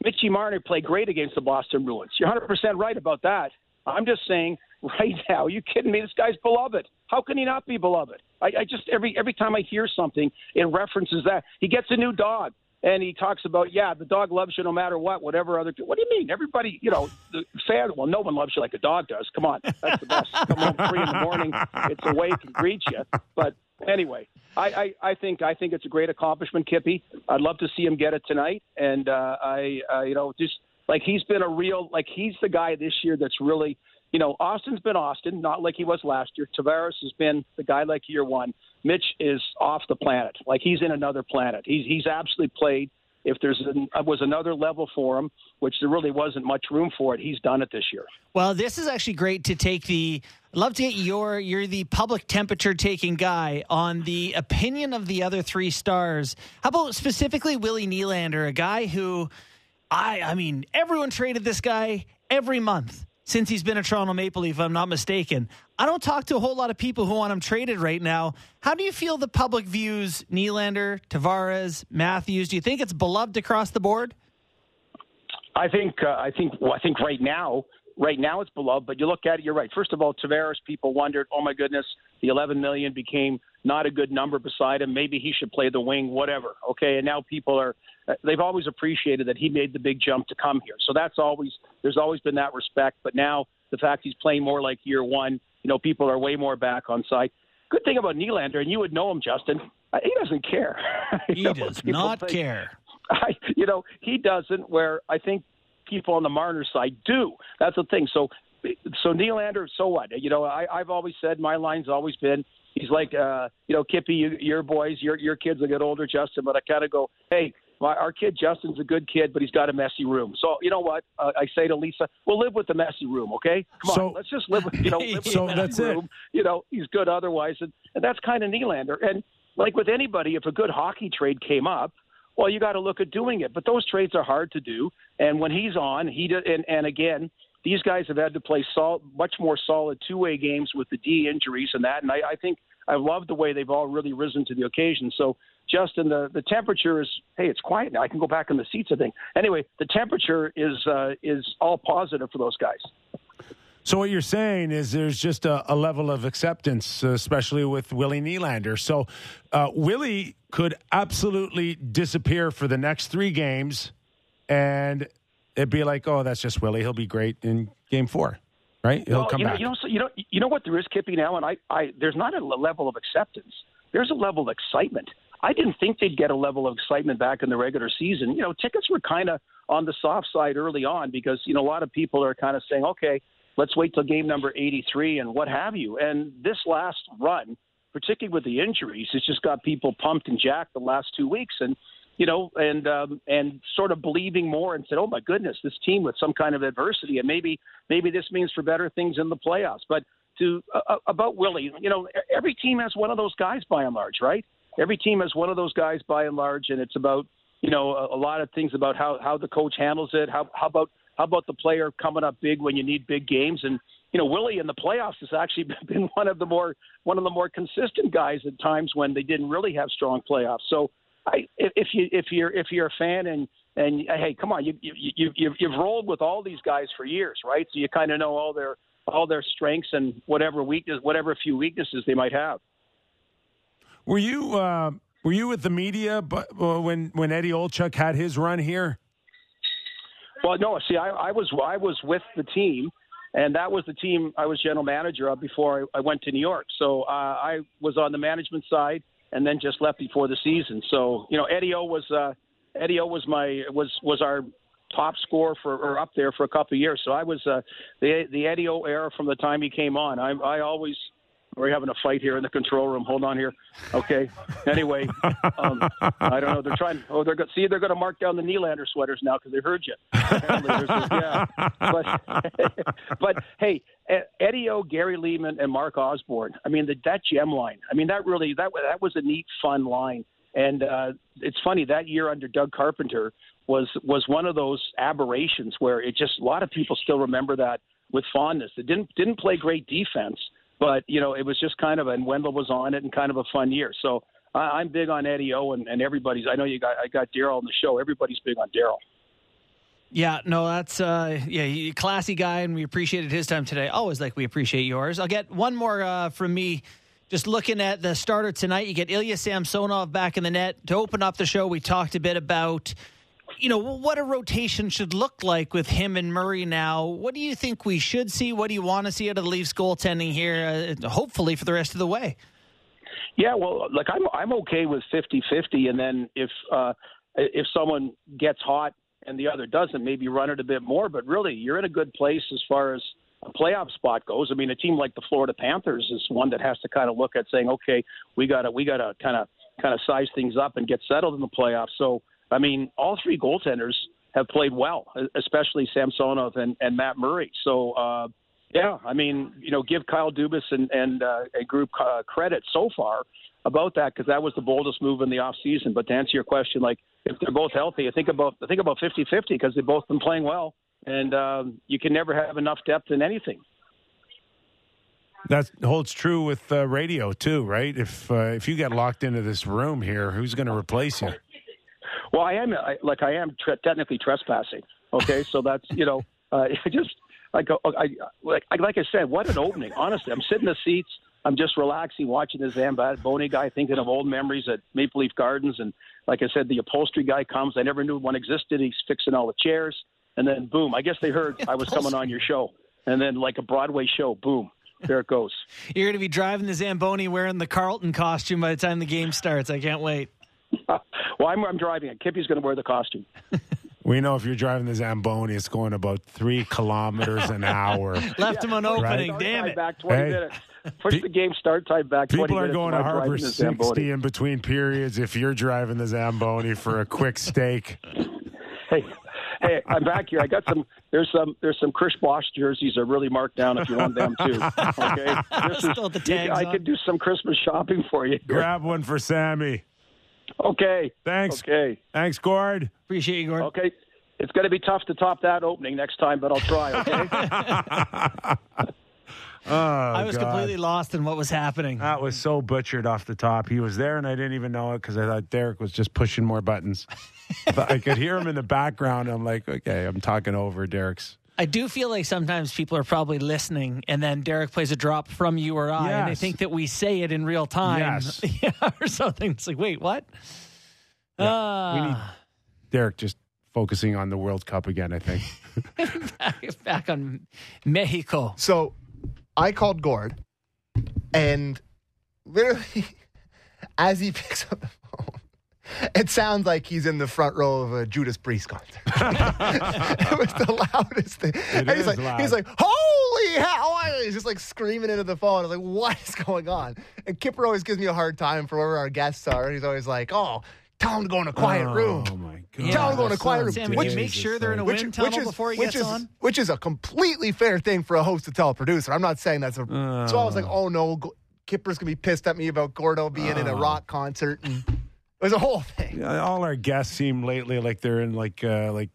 Mitchie Marner played great against the Boston Bruins. You're 100% right about that. I'm just saying, right (laughs) now, you kidding me? This guy's beloved. How can he not be beloved? I, I just every every time I hear something, it references that. He gets a new dog and he talks about yeah the dog loves you no matter what whatever other what do you mean? Everybody you know the fan well no one loves you like a dog does. Come on. That's the best. Come home three in the morning it's awake and greets you. But anyway I, I, I think I think it's a great accomplishment, Kippy. I'd love to see him get it tonight, and uh, I uh, you know just like he's been a real like he's the guy this year that's really you know Auston's been Auston, not like he was last year. Tavares has been the guy like year one. Mitch is off the planet, like he's in another planet. He's he's absolutely played. If there's an, was another level for him, which there really wasn't much room for it, he's done it this year. Well, this is actually great to take the. I'd love to get your. You're the public temperature taking guy on the opinion of the other three stars. How about specifically Willie Nylander, a guy who, I I mean, everyone traded this guy every month since he's been a Toronto Maple Leaf, if I'm not mistaken. I don't talk to a whole lot of people who want him traded right now. How do you feel the public views Nylander, Tavares, Matthews? Do you think it's beloved across the board? I think uh, I think well, I think right now, right now it's beloved. But you look at it, you're right. First of all, Tavares, people wondered, oh my goodness, the 11 million became not a good number beside him. Maybe he should play the wing, whatever. Okay, and now people are they've always appreciated that he made the big jump to come here. So that's always there's always been that respect. But now the fact he's playing more like year one, you know, people are way more back on side. Good thing about Nylander, and you would know him, Justin. uh, He doesn't care. (laughs) He know, does not think- care. (laughs) I, you know, he doesn't. Where I think people on the Marner side do. That's the thing. So, so Nylander. So what? You know, I, I've always said my line's always been he's like, uh, you know, Kippy, you, your boys, your your kids will get older, Justin. But I kind of go, hey. My, our kid Justin's a good kid, but he's got a messy room. So you know what? Uh, I say to Lisa, "We'll live with the messy room, okay? Come So- on, let's just live with you know, (laughs) live with So the messy that's it. room. You know, he's good otherwise, and, and that's kind of Nylander. And like with anybody, if a good hockey trade came up, well, you got to look at doing it. But those trades are hard to do. And when he's on, he do, and and again, these guys have had to play sol- much more solid two way games with the D injuries and that. And I, I think I love the way they've all really risen to the occasion. So. Justin, the, the temperature is hey, it's quiet now. I can go back in the seats. I think. Anyway, the temperature is uh, is all positive for those guys. So what you're saying is there's just a, a level of acceptance, especially with Willie Nylander. So uh, Willie could absolutely disappear for the next three games, and it'd be like, oh, that's just Willie. He'll be great in Game Four, right? He'll well, come you know, back. You know, so, you know, you know what there is, Kippy. Now, and I, I, there's not a level of acceptance. There's a level of excitement. I didn't think they'd get a level of excitement back in the regular season. You know, tickets were kind of on the soft side early on because you know a lot of people are kind of saying, okay, let's wait till game number 83 and what have you. And this last run, particularly with the injuries, has just got people pumped and jacked the last two weeks. And you know, and um, and sort of believing more and said, "Oh my goodness, this team with some kind of adversity, and maybe maybe this means for better things in the playoffs." But to uh, about Willie, you know, every team has one of those guys by and large, right? Every team has one of those guys by and large, and it's about you know a, a lot of things about how how the coach handles it. How how about how about the player coming up big when you need big games and you know Willie in the playoffs has actually (laughs) been one of the more one of the more consistent guys at times when they didn't really have strong playoffs. So I, if you if you're if you're a fan and and hey, come on, you you you you've, you've rolled with all these guys for years, right? So you kind of know all their all their strengths and whatever weakness, whatever few weaknesses they might have. Were you uh, were you with the media but, uh, when when Eddie Olczyk had his run here? Well, no, see, I, I was I was with the team, and that was the team I was general manager of before I, I went to New York. So uh, I was on the management side, and then just left before the season. So you know, Eddie O was uh, Eddie O was my was was our top scorer for or up there for a couple of years. So I was uh, the the Eddie O era from the time he came on. I I always we're having a fight here in the control room. Hold on here. Okay. Anyway, um, I don't know. They're trying. Oh, they're go- see. They're going to mark down the Nylander sweaters now because they heard you. Yeah. But (laughs) but hey, Eddie O, Gary Leeman, and Mark Osborne. I mean, the, that gem line. I mean, that really that that was a neat, fun line. And uh, it's funny that year under Doug Carpenter was was one of those aberrations where it just a lot of people still remember that with fondness. It didn't didn't play great defense, but you know it was just kind of and Wendel was on it and kind of a fun year. So I, I'm big on Eddie O and, and everybody's. I know you got I got Darryl on the show. Everybody's big on Darryl. Yeah, no, that's uh, yeah, classy guy, and we appreciated his time today. Always like we appreciate yours. I'll get one more uh, from me. Just looking at the starter tonight, you get Ilya Samsonov back in the net. To open up the show, we talked a bit about, you know, what a rotation should look like with him and Murray now. What do you think we should see? What do you want to see out of the Leafs goaltending here? Uh, hopefully for the rest of the way. Yeah, well, like I'm I'm okay with 50-50 and then if uh if someone gets hot and the other doesn't, maybe run it a bit more, but really you're in a good place as far as a playoff spot goes. I mean, a team like the Florida Panthers is one that has to kind of look at saying, "Okay, we got to we got to kind of kind of size things up and get settled in the playoffs." So, I mean, all three goaltenders have played well, especially Samsonov and, and Matt Murray. So, uh, yeah, I mean, you know, give Kyle Dubas and, and uh, a group uh, credit so far about that because that was the boldest move in the off season. But to answer your question, like if they're both healthy, I think about I think about 50-50 because they've both been playing well, and um, you can never have enough depth in anything. That holds true with uh, radio too, right? If uh, if you get locked into this room here, who's going to replace you? Well, I am I, like I am tre- technically trespassing. Okay, so that's you know uh, (laughs) just like uh, I like I, like I said, what an opening! Honestly, I'm sitting in the seats. I'm just relaxing, watching the Zamboni guy, thinking of old memories at Maple Leaf Gardens. And like I said, the upholstery guy comes. I never knew one existed. He's fixing all the chairs. and then boom. I guess they heard I was coming on your show, and then like a Broadway show, boom, there it goes. (laughs) You're going to be driving the Zamboni wearing the Carlton costume by the time the game starts. I can't wait. (laughs) well, I'm, I'm driving it. Kippy's going to wear the costume. (laughs) We know if you're driving the Zamboni, it's going about three kilometers an hour. (laughs) Left him on opening. Start Damn it. Back 20 Hey. minutes. Push the game start time back 20 People are going to I'm Harbor driving the Zamboni. 60 in between periods if you're driving the Zamboni for a quick steak. Hey, hey, I'm back here. I got some. There's some. There's some Chris Bosh jerseys are really marked down if you want them too. Okay, this is. Still the you- I on. could do some Christmas shopping for you. Grab one for Sammy. Okay. Thanks. Okay. Thanks, Gord. Appreciate you, Gordon. Okay. It's going to be tough to top that opening next time, but I'll try. Okay. (laughs) (laughs) Oh, I was God. completely lost in what was happening. That was so butchered off the top. He was there, and I didn't even know it because I thought Derek was just pushing more buttons. (laughs) but I could hear him in the background. I'm like, okay, I'm talking over Derek's. I do feel like sometimes people are probably listening, and then Derek plays a drop from you or I, and they think that we say it in real time, Yes. (laughs) yeah, or something. It's like, wait, what? Yeah, we Ah. need Derek just focusing on the World Cup again. I think. (laughs) (laughs) back, back on Mexico. So I called Gord, and literally, as he picks up the phone, (laughs) it sounds like he's in the front row of a Judas Priest concert. (laughs) it was the loudest thing. and he's like, loud. he's like, holy hell! He's just like screaming into the phone. I was like, what is going on? And Kyper always gives me a hard time for wherever our guests are. And he's always like, oh, tell him to go in a quiet oh room. Oh my God! Tell him to go in a quiet room. Sam, Which- you make sure they're in a which, wind tunnel which is, before he which gets is, on? Which is a completely fair thing for a host to tell a producer. I'm not saying that's a. so I was like, oh, oh no, Go- Kyper's gonna be pissed at me about Gordo being in a oh. rock concert, and it was a whole thing. Yeah, all our guests seem lately like they're in like uh, like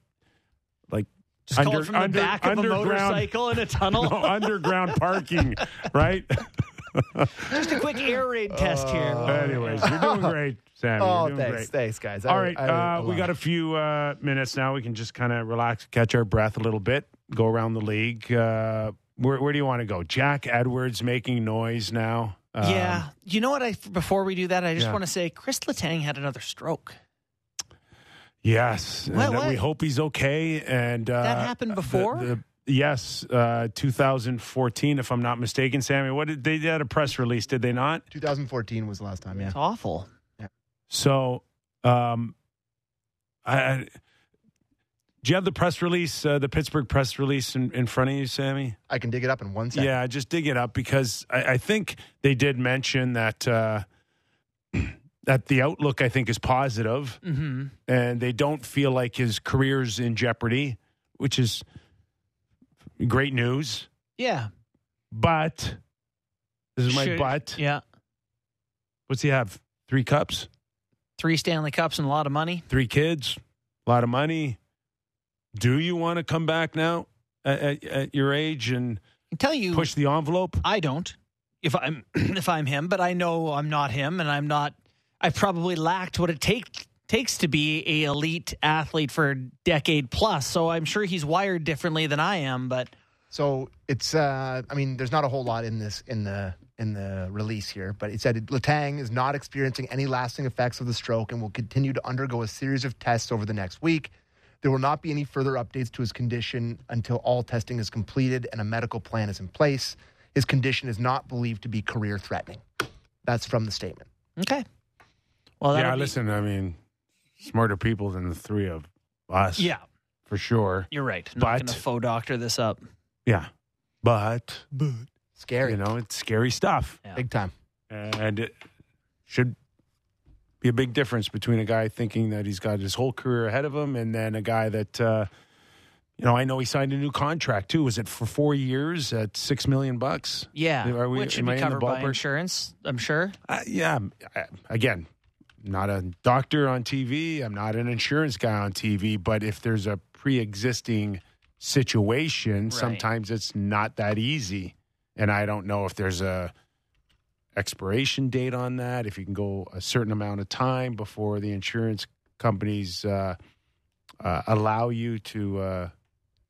like Just call it from the back of a motorcycle in a tunnel. (laughs) no, underground parking, right? (laughs) Just a quick air raid test here. Anyways, you're doing great, (laughs) Sammy. Oh, you're doing thanks, great. thanks, guys. I- All right, I- uh, we got a few uh, minutes now. We can just kind of relax, catch our breath a little bit, go around the league. Uh, where, where do you want to go? Jack Edwards making noise now. Um, yeah, you know what? I before we do that, I just Yeah. want to say Chris Letang had another stroke. Yes, What- and what? we hope he's okay. And uh, That happened before? the- yes, uh, 2014, if I'm not mistaken. Sammy, what did they had a press release? Did they not? 2014 was the last time. Yeah. It's awful. Yeah. So, um, I, I do you have the press release, uh, the Pittsburgh press release in, in front of you, Sammy? I can dig it up in one second. Yeah, just dig it up because I, I think they did mention that uh, (clears throat) that the outlook I think is positive, hmm and they don't feel like his career's in jeopardy, which is great news. Yeah. But this is my Should- but. Yeah. What's he have? Three cups, Three Stanley Cups and a lot of money. three kids, a lot of money. Do you want to come back now at, at, at your age and tell you, push the envelope? I don't. If I'm (clears throat) if I'm him, but I know I'm not him, and I'm not. I probably lacked what it take takes to be a elite athlete for a decade plus. So I'm sure he's wired differently than I am. But So it's uh I mean, there's not a whole lot in this in the in the release here, but it said Letang is not experiencing any lasting effects of the stroke and will continue to undergo a series of tests over the next week. There will not be any further updates to his condition until all testing is completed and a medical plan is in place. His condition is not believed to be career threatening. That's from the statement. okay. Well, yeah, be- listen, I mean, smarter people than the three of us. Yeah, For sure. you're right. I'm But- not going to faux doctor this up. Yeah. But, but Scary. you know, it's scary stuff. Yeah. Big time. And it should be a big difference between a guy thinking that he's got his whole career ahead of him and then a guy that, uh, you know, I know he signed a new contract too. Was it for four years at six million bucks? Yeah, Are we- which should am I covered by insurance. I'm sure. Uh, yeah. I- Again, not a doctor on TV. I'm not an insurance guy on TV. But if there's a pre-existing situation, Right. sometimes it's not that easy. And I don't know if there's a expiration date on that. If you can go a certain amount of time before the insurance companies uh, uh, allow you to uh,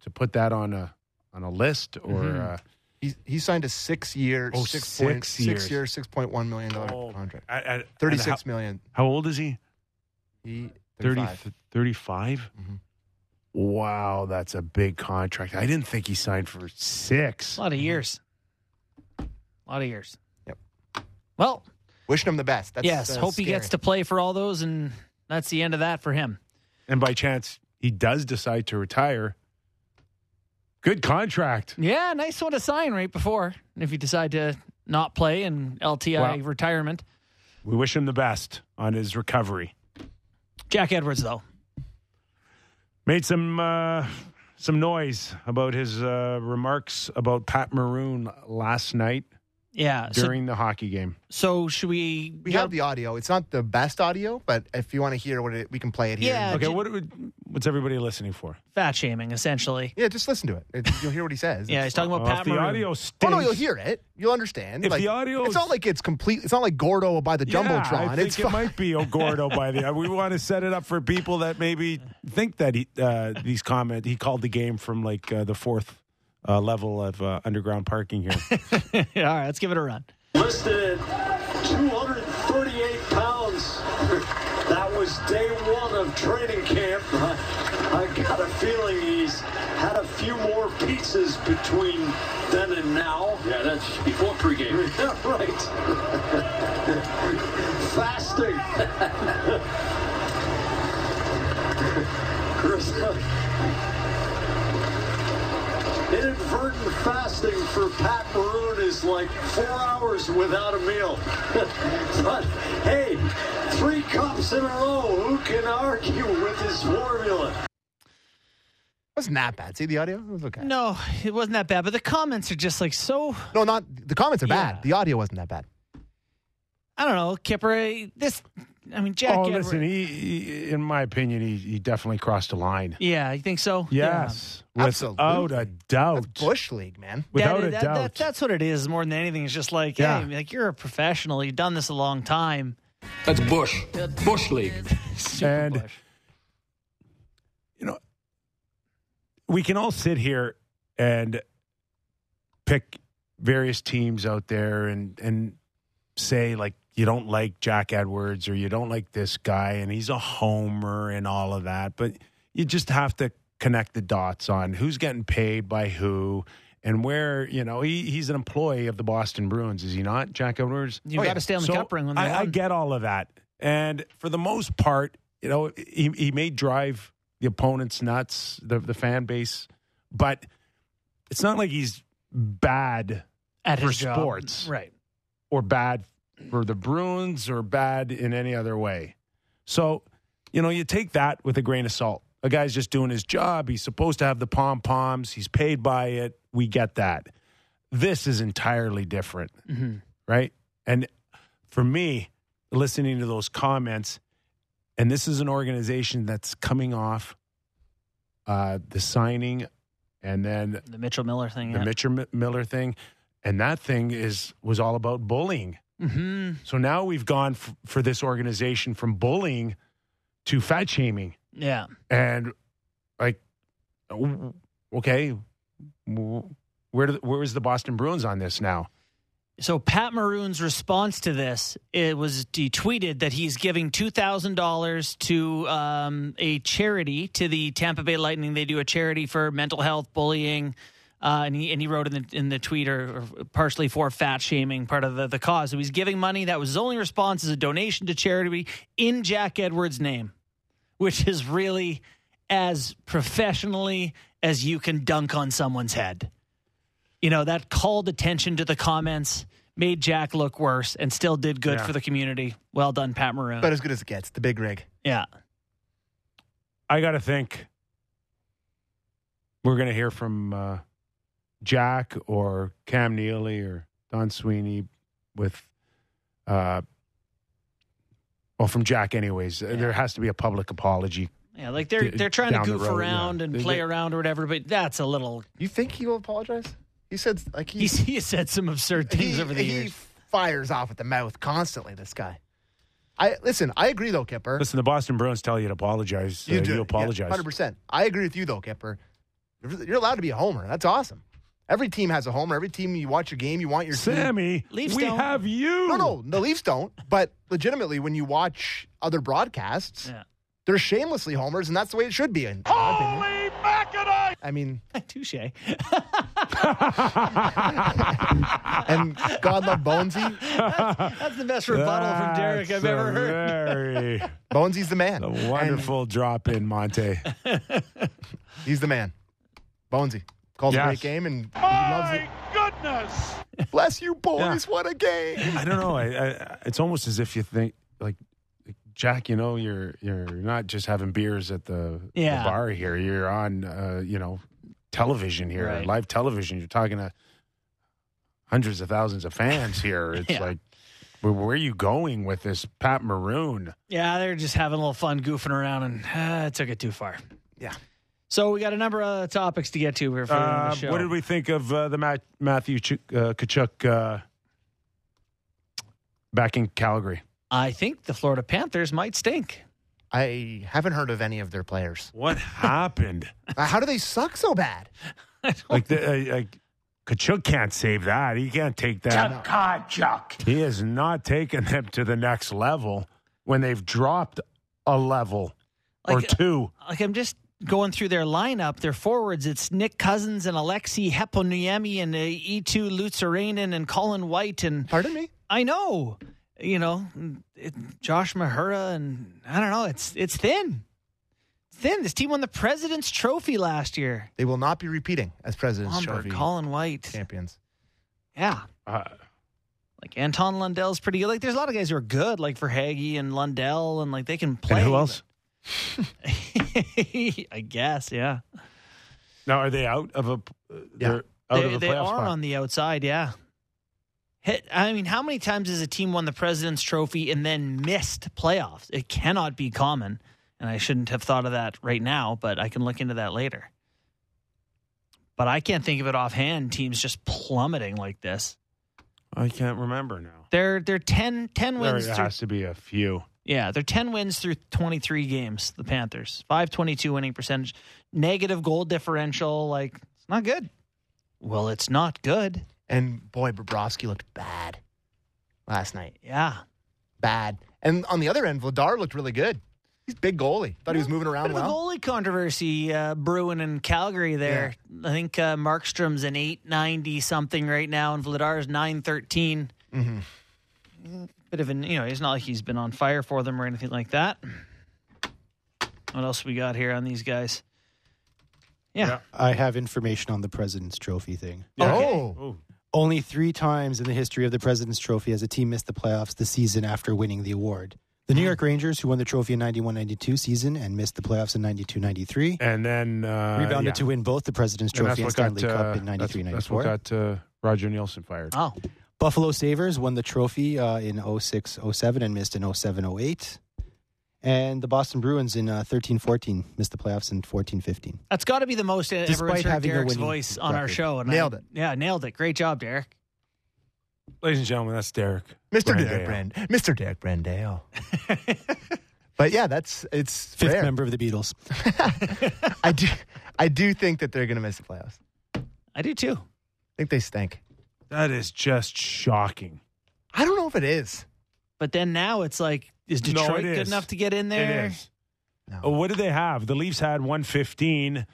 to put that on a on a list or. Mhm. Uh, He he signed a six year, Oh, six six point- six years. year, six point one million dollar Oh, contract. at- at- Thirty and how- six million. How old is he? He 30, 35. 35? Mhm. Wow, that's a big contract. I didn't think he signed for six. A lot of years. A lot of years. Yep. Well, Wishing him the best. That's, yes. uh, hope he gets to play for all those, and that's the end of that for him. And by chance, he does decide to retire. Good contract. Yeah, nice one to sign right before. If you decide to not play in LTI Well- retirement. We wish him the best on his recovery. Jack Edwards, though. Made some uh, some noise about his uh, remarks about Pat Maroon last night Yeah. So, during the hockey game. so should we? We have the audio. It's not the best audio, but if you want to hear what it, we can play it here. Yeah. Okay, j- what would- what's everybody listening for? fat shaming, essentially. Yeah, just listen to it. It- You'll hear what he says. (laughs) Yeah, It's he's talking about Well, Pat if the Maroon. audio Oh no, you'll hear it. You'll understand. If like, the audio it's is- not like it's complete. It's not like Gordo by the Yeah, jumbotron. I think it's it fine. might be gordo by the. (laughs) We want to set it up for people that maybe think that he, uh, these comment he called the game from like uh, the fourth uh, level of uh, underground parking here. (laughs) All right, let's give it a run. listed 238 pounds. (laughs) That was day one of training camp. I, (laughs) I got a feeling he's had a few more pizzas between then and now. Yeah, that's before pregame. yeah, right. Fasting. Chris, Inadvertent fasting for Pat Maroon is like four hours without a meal. (laughs) but hey, three cups in a row. Who can argue with his formula? wasn't that bad. See the audio? It was okay. No, it wasn't that bad, but the comments are just like so. No, not the comments are Yeah. bad. The audio wasn't that bad. I don't know, Kyper. This, I mean, Jack. oh, Edwards- listen, he, he, in my opinion, he, he definitely crossed a line. Yeah, you think so? Yes, Absolutely. without a doubt. That's Bush League, man. Without that, a that- doubt. that- that's what it is more than anything. It's just like, Yeah. hey, like you're a professional. You've done this a long time. That's Bush. Bush League. (laughs) Super And- Bush. you know, we can all sit here and pick various teams out there and and say like you don't like Jack Edwards or you don't like this guy and he's a homer and all of that, but you just have to connect the dots on who's getting paid by who and where you know he, he's an employee of the Boston Bruins, is he not, Jack Edwards? You got to oh, stay on the So cup ring they I, I get all of that, and for the most part, you know, he, he may drive the opponents nuts, the the fan base, but it's not like he's bad at for job. sports. right? or bad for the Bruins or bad in any other way. So, you know, you take that with a grain of salt. A guy's just doing his job. He's supposed to have the pom poms. He's paid by it. We get that. This is entirely different, right? And for me, listening to those comments, and this is an organization that's coming off uh, the signing and then The Mitchell Miller thing. the yeah. Mitchell M- Miller thing, and that thing is was all about bullying. Hmm So now we've gone f- for this organization from bullying to fat shaming, Yeah. and like, okay, where do, where is the Boston Bruins on this now? So Pat Maroon's response to this, it was he tweeted that he's giving two thousand dollars to um, a charity to the Tampa Bay Lightning. They do a charity for mental health, bullying, uh, and he and he wrote in the in the tweet or, or partially for fat shaming, part of the the cause. So he's giving money. That was his only response is a donation to charity in Jack Edwards' name, which is really as professionally as you can dunk on someone's head you know, that called attention to the comments, made Jack look worse, and still did good Yeah. for the community. Well done, Pat Maroon. But as good as it gets, the big rig. yeah. I got to think we're going to hear from uh, Jack or Cam Neely or Don Sweeney with, uh, well, from Jack, anyways. There has to be a public apology Yeah, like they're they're trying to goof road, around yeah. and They- play they- around or whatever, but that's a little. You think he will apologize? He said like he He's, he said some absurd things he, over the he years. He fires off at the mouth constantly. This guy. I listen. I agree though, Kyper. Listen, the Boston Bruins tell you to apologize. You, uh, you apologize. Hundred percent. I agree with you though, Kyper. You're you're allowed to be a homer. That's awesome. Every team has a homer. Every team you watch a game, you want your team. Sammy, Leafs we don't. have you. No, no, the Leafs don't. But legitimately, when you watch other broadcasts, Yeah. they're shamelessly homers, and that's the way it should be. In my opinion. I mean, (laughs) Touche. (laughs) and God love Bonesy. That's the best rebuttal from Derek I've That's ever heard. Very (laughs) Bonesy's the man. a wonderful drop in, Monte. He's the man. Bonesy calls a great game and he loves it. goodness! Bless you, boys. Yeah. What a game. I don't know. I, I, it's almost as if you think like. Jack, you know, you're you're not just having beers at the, the bar here. You're on, uh, you know, television here, Right. live television. You're talking to hundreds of thousands of fans here. (laughs) It's Yeah. like, where, where are you going with this Pat Maroon? Yeah, they're just having a little fun goofing around and uh, took it too far. Yeah. So we got a number of topics to get to here for Uh, the show. what did we think of uh, the Matt, Matthew Ch- uh, Tkachuk uh, back in Calgary? I think the Florida Panthers might stink. I haven't heard of any of their players. What happened? (laughs) Uh, How do they suck so bad? (laughs) like the uh, like Tkachuk can't save that. He can't take that. Tkachuk. He has not taken them to the next level when they've dropped a level or Like, uh, two. Like I'm just going through their lineup, their forwards. It's Nick Cousins and Aleksi Heponiemi and uh, Eetu Luostarinen and Colin White and Pardon me? I know, you know, it, Josh Mahura and I don't know. It's it's thin, it's thin. This team won the President's Trophy last year. They will not be repeating as President's Lumber, Trophy Colin White, champions. yeah. Uh, Like Anton Lundell's pretty good. Like there's a lot of guys who are good, like Verhaeghe and Lundell, and like they can play. and who else? (laughs) I guess, yeah. Now are they out of a? Uh, they're out they of a they playoff are spot. on the outside, yeah. Hit, I mean, how many times has a team won the President's Trophy and then missed playoffs? It cannot be common, and I shouldn't have thought of that right now, but I can look into that later. But I can't think of it offhand. Teams just plummeting like this. I can't remember now. They're they're 10, 10 There wins. Through, has to be a few. Yeah, they're ten wins through twenty three games. The Panthers five twenty two winning percentage, negative goal differential. Like it's not good. Well, it's not good. And boy, Bobrovsky looked bad last night. Yeah. Bad. And on the other end, Vladar looked really good. He's big goalie. Thought he was moving around Bit of a well. goalie controversy uh, brewing in Calgary there. I think uh, Markstrom's an 890 something right now, and Vladar's 913. Mm-hmm. Bit of an, you know, it's not like he's been on fire for them or anything like that. What else we got here on these guys? Yeah. I have information on the President's Trophy thing. Oh. Only three times in the history of the President's Trophy has a team missed the playoffs the season after winning the award. The New York Rangers, who won the trophy in 91 92 season and missed the playoffs in 92 93, And then uh, rebounded yeah. to win both the President's Trophy and, that's what Stanley got, Cup uh, in 93 that's, that's what got uh, Roger Neilson fired. Oh. Buffalo Sabres won the trophy uh, in 06 07 and missed in 07 08. And the Boston Bruins in uh, 13 14 missed the playoffs in 14 15. That's got to be the most ever Despite heard having a Derek's winning voice on our record. show. And Nailed I- it. Yeah, nailed it. Great job, Derek. Ladies and gentlemen, that's Derek. Mr. Brandale. Derek Brand, Mr. Derek Brandale. (laughs) but yeah, that's it's Fifth fair. member of the Beatles. (laughs) I do, I do think that they're going to miss the playoffs. I I do too. I think they stink. That is just shocking. I don't know if it is. But then now it's like, is No, Detroit it good is. enough to get in there? It is. No. Oh, what did they have? The Leafs had 115.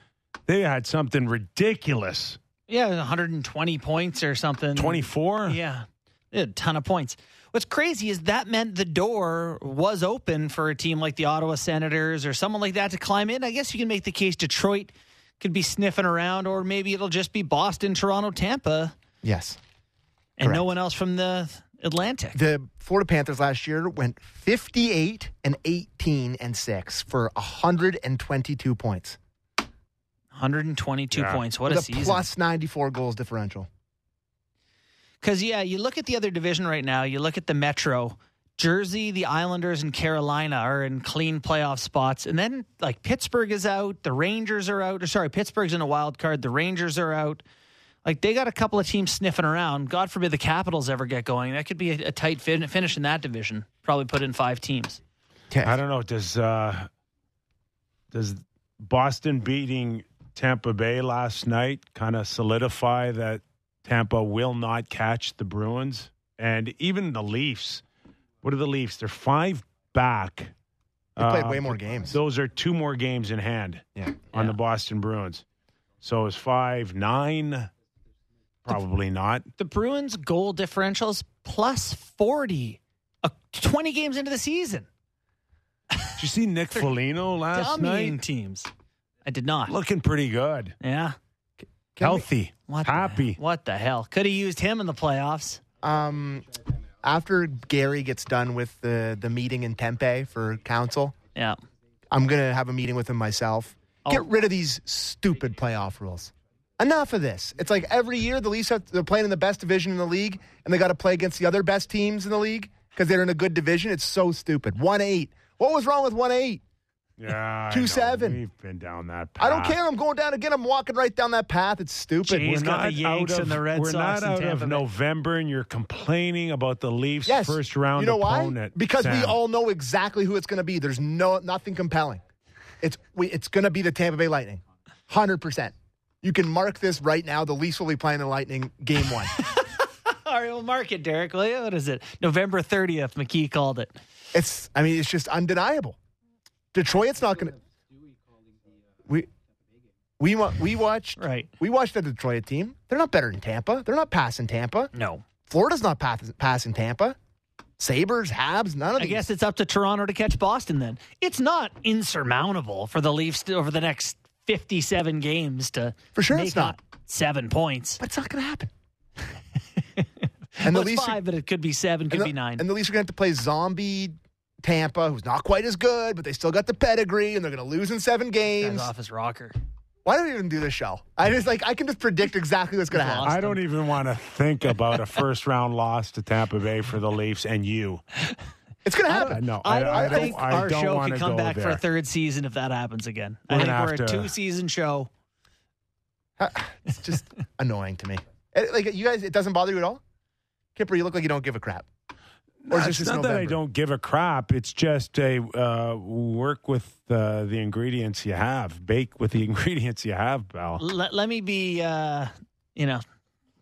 They had something ridiculous. Yeah, 120 points or something. 24? Yeah, They had a ton of points. What's crazy is that meant the door was open for a team like the Ottawa Senators or someone like that to climb in. I guess you can make the case Detroit could be sniffing around, or maybe it'll just be Boston, Toronto, Tampa, Yes. And no one else from the Atlantic. The Florida Panthers last year went 58 and 18 and 6 for 122 points. 122 Yeah. points. What with a season. plus 94 goals differential. Because, yeah, you look at the other division right now, you look at the Metro. Jersey, the Islanders, and Carolina are in clean playoff spots. And then, like, Pittsburgh is out. The Rangers are out. Or, sorry, Pittsburgh's in a wild card. The Rangers are out. Like, they got a couple of teams sniffing around. God forbid the Capitals ever get going. That could be a, a tight fin- finish in that division. Probably put in five teams. I don't know. Does uh, does Boston beating Tampa Bay last night kind of solidify that Tampa will not catch the Bruins and even the Leafs? What are the Leafs? They're five back. They played Uh, way more games. Those are two more games in hand Yeah. on Yeah. the Boston Bruins. So it's five nine? Probably not. The Bruins goal differentials plus 40 uh, 20 games into the season. Did you see Nick (laughs) Foligno last Dummying night? teams. I did not. Looking pretty good. Yeah. Healthy. What happy. The, what the hell? Could have used him in the playoffs. Um, after Gary gets done with the the meeting in Tempe for council, Yeah. I'm gonna have a meeting with him myself. Get rid of these stupid playoff rules. Enough of this. It's like every year the Leafs have, they're playing in the best division in the league, and they got to play against the other best teams in the league because they're in a good division. It's so stupid. One eight. What was wrong with one eight? Yeah. I Two know. seven. We've been down that path. I don't care. I'm going down again. I'm walking right down that path. It's stupid. Jeez. We're not the Yanks out and of, the Red we're Sox not and out Tampa of Bay. November, and you're complaining about the Leafs' Yes. first round You know opponent. why? Because we all know exactly who it's going to be. There's no nothing compelling. It's we, it's going to be the Tampa Bay Lightning, hundred percent. You can mark this right now. The Leafs will be playing the Lightning game one. (laughs) All right, well, mark it, Derek. What is it? November 30th, McKee called it. it's I mean it's just undeniable. Detroit's not going to. We we wa- we watched Right. we watched the Detroit team. They're not better than Tampa. They're not passing Tampa. No. Florida's not pass- passing Tampa. Sabres, Habs, none of I these. guess it's up to Toronto to catch Boston then. It's not insurmountable for the Leafs to, over the next 57 games to For sure make it's not. seven points. but it's not going to happen. (laughs) And the well, it's Leafs are- five, but it could be seven, could and be nine. And the Leafs are going to have to play zombie Tampa, who's not quite as good, but they still got the pedigree, and they're going to lose in seven games. Guy's off his rocker. Why do we even do this show? I just like I can just predict exactly what's going to happen. I don't even want to think about a first round loss to Tampa Bay for the Leafs and you. (laughs) It's going to happen. No, I don't think I our don't show wanna could come go back for a there. third season if that happens again. We're I think gonna we're a to- two season show. It's just (laughs) annoying to me. It- like you guys, it doesn't bother you at all. Kyper, you look like you don't give a crap. Or is No, this it's just not that I don't give a crap. It's just a uh, work with uh, the ingredients you have, bake with the (laughs) ingredients you have, pal. Let, let me be, uh, you know,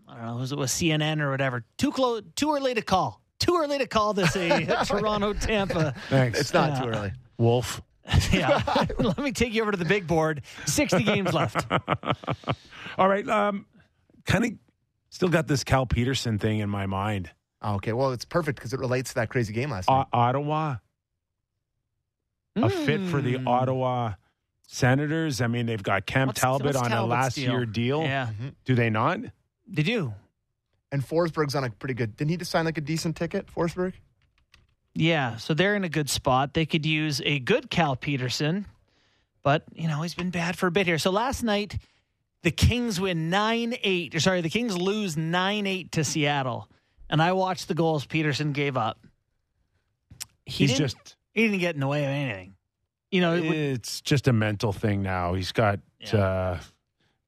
I don't know, was it was CNN or whatever? Too close, too early to call. Too early to call this a (laughs) Toronto Tampa. Thanks. It's not Yeah. too early. Wolf. (laughs) yeah. (laughs) Let me take you over to the big board. 60 games left. All right. Um, kind of still got this Cal Petersen thing in my mind. Oh, okay, well, it's perfect because it relates to that crazy game last night. O- Ottawa, a fit for the Mm. Ottawa Senators. I mean, they've got Cam What's- Talbot what's on a last deal? year deal. Yeah. Do they not? They do. And Forsberg's on a pretty good. Didn't he just sign like a decent ticket, Forsberg? Yeah. So they're in a good spot. They could use a good Cal Petersen, but, you know, he's been bad for a bit here. So last night, the Kings win 9 8. Or sorry, the Kings lose 9 8 to Seattle. And I watched the goals Petersen gave up. He He's just. He didn't get in the way of anything. You know, it It's just a mental thing now. He's got Yeah. uh,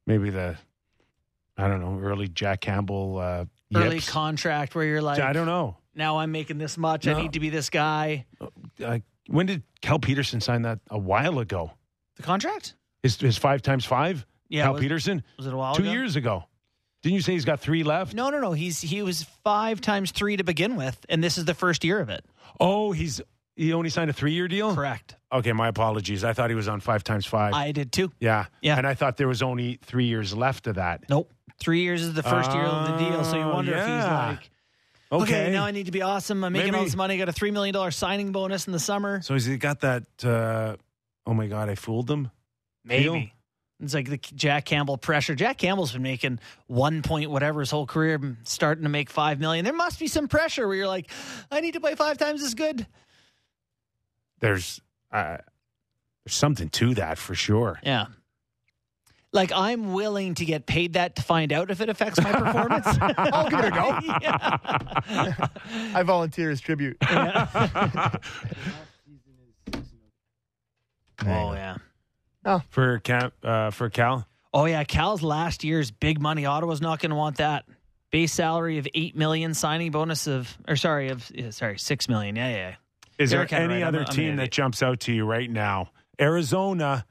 maybe the, I don't know, early Jack Campbell uh, early yips. contract where you're like, I don't know. now I'm making this much. I need to be this guy. Uh, when did Cal Petersen sign that? A while ago. The contract? His his five times five. Yeah. Cal was, Petersen. was it a while Two ago? years ago. Didn't you say he's got three left? No, no, no. He's he was five times three to begin with, and this is the first year of it. Oh, he's he only signed a three year deal. Correct. Okay, my apologies. I thought he was on five times five. I did too. yeah, Yeah. And I thought there was only three years left of that. Nope. Three years is the first year of the deal, so you Oh, wonder if he's yeah. like, Okay. okay, now I need to be awesome. I'm making all Maybe- this money. I got a three million dollar signing bonus in the summer. So has he got that? Uh, oh my God, I fooled them. Deal? Maybe. It's like the Jack Campbell pressure. Jack Campbell's been making one point whatever his whole career, starting to make five million. There must be some pressure where you're like, I need to play five times as good. There's uh, there's something to that for sure. Yeah. Like I'm willing to get paid that to find out if it affects my performance. (laughs) I'll give it a go. (laughs) yeah. I volunteer as tribute. (laughs) Oh yeah. Oh. For Cam, uh, for Cal. Oh yeah. Cal's last year's big money. Ottawa's not going to want that. Base salary of eight million, signing bonus of, or sorry, of yeah, sorry, six million. Yeah, yeah. yeah. Is Derek there any right. I'm other a- I'm team that jumps out to you right now? Arizona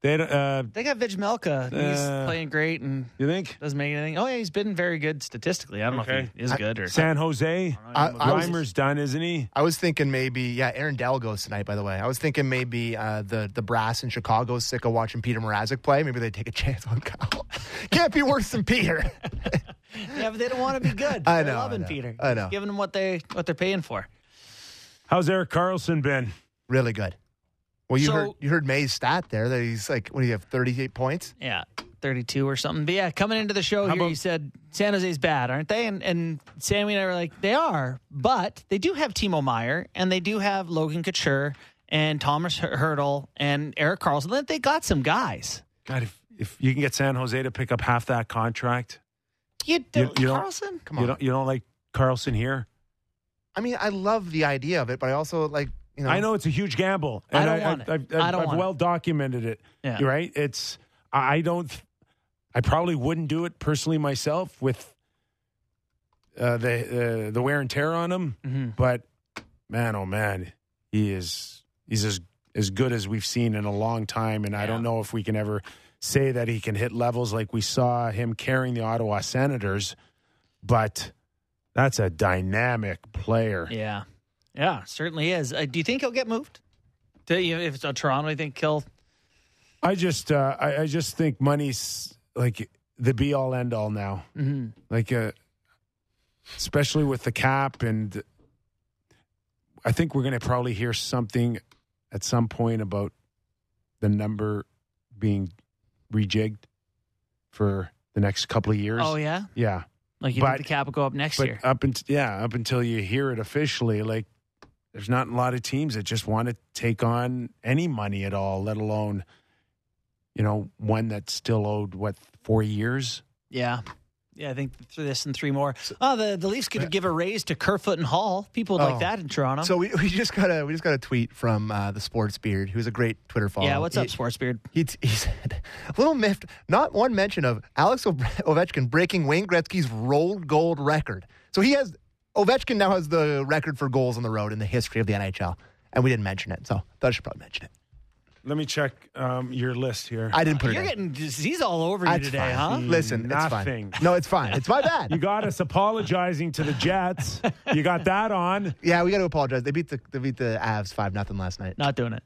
They uh, They got Vejmelka. He's Uh, playing great and you think doesn't make anything. Oh yeah, he's been very good statistically. I don't know if he is I- good or San Jose? I, I was, Reimer's done, isn't he? I was thinking maybe, yeah, Aaron Dell goes tonight, by the way. I was thinking maybe uh, the, the brass in Chicago is sick of watching Peter Mrazek play. Maybe they take a (laughs) chance on Kyle. (laughs) Can't be worse than Peter. (laughs) yeah, but they don't want to be good. I They're know, I loving know, Peter. I know. Giving them what they what they're paying for. How's Erik Karlsson been? really good. Well, you So- heard you heard May's stat there that he's like, what do you have, 38 points? Yeah, thirty-two or something. But yeah, coming into the show How here, about- you said San Jose's bad, aren't they? And and Sammy and I were like, they are, but they do have Timo Meier and they do have Logan Couture and Tomas Hertl and Erik Karlsson. They- They got some guys. God, if, if you can get San Jose to pick up half that contract, You, do, you don't- Karlsson? Come you on. don't you don't like Karlsson here? I mean, I love the idea of it, but I also like, you know. I know it's a huge gamble. I and don't want it. I've, I've, I don't I've want it. well documented it. Yeah. Right. It's I don't. I probably wouldn't do it personally myself with uh, the uh, the wear and tear on him. Mhm. But man, oh man, he is he's as as good as we've seen in a long time, and I don't know if we can ever say that he can hit levels like we saw him carrying the Ottawa Senators. But that's a dynamic player. Yeah, yeah, certainly is. Uh, do you think he'll get moved? Do you, if it's a Toronto, I think he'll? I just, uh, I, I just think money's like the be all end all now. Mhm. Like, uh, especially with the cap, and I think we're going to probably hear something at some point about the number being rejigged for the next couple of years. Oh yeah, yeah. like you But- think the cap will go up next But year? up until yeah, up until you hear it officially, like there's not a lot of teams that just want to take on any money at all, let alone you know one that's still owed what four years. Yeah. Yeah, I think through this and three more. Oh, the, the Leafs could give a raise to Kerfoot and Holl. People would like Oh. that in Toronto. So we, we just got a we just got a tweet from uh, the Sports Beard, who's a great Twitter follower. yeah, what's up, He- Sportsbeard? He, he said, a little miffed, not one mention of Alex Ove- Ovechkin breaking Wayne Gretzky's road gold record. So he has, Ovechkin now has the record for goals on the road in the history of the NHL. And we didn't mention it. So I thought I should probably mention it. Let me check um, your list here. I didn't put it on. You're it in. getting he's all over you That's today, fine. huh? Listen, it's Nothing. fine. No, it's fine. It's my bad. (laughs) You got us apologizing to the Jets. You got that on. yeah, we got to apologize. They beat the they beat the Avs five nothing last night. Not doing it.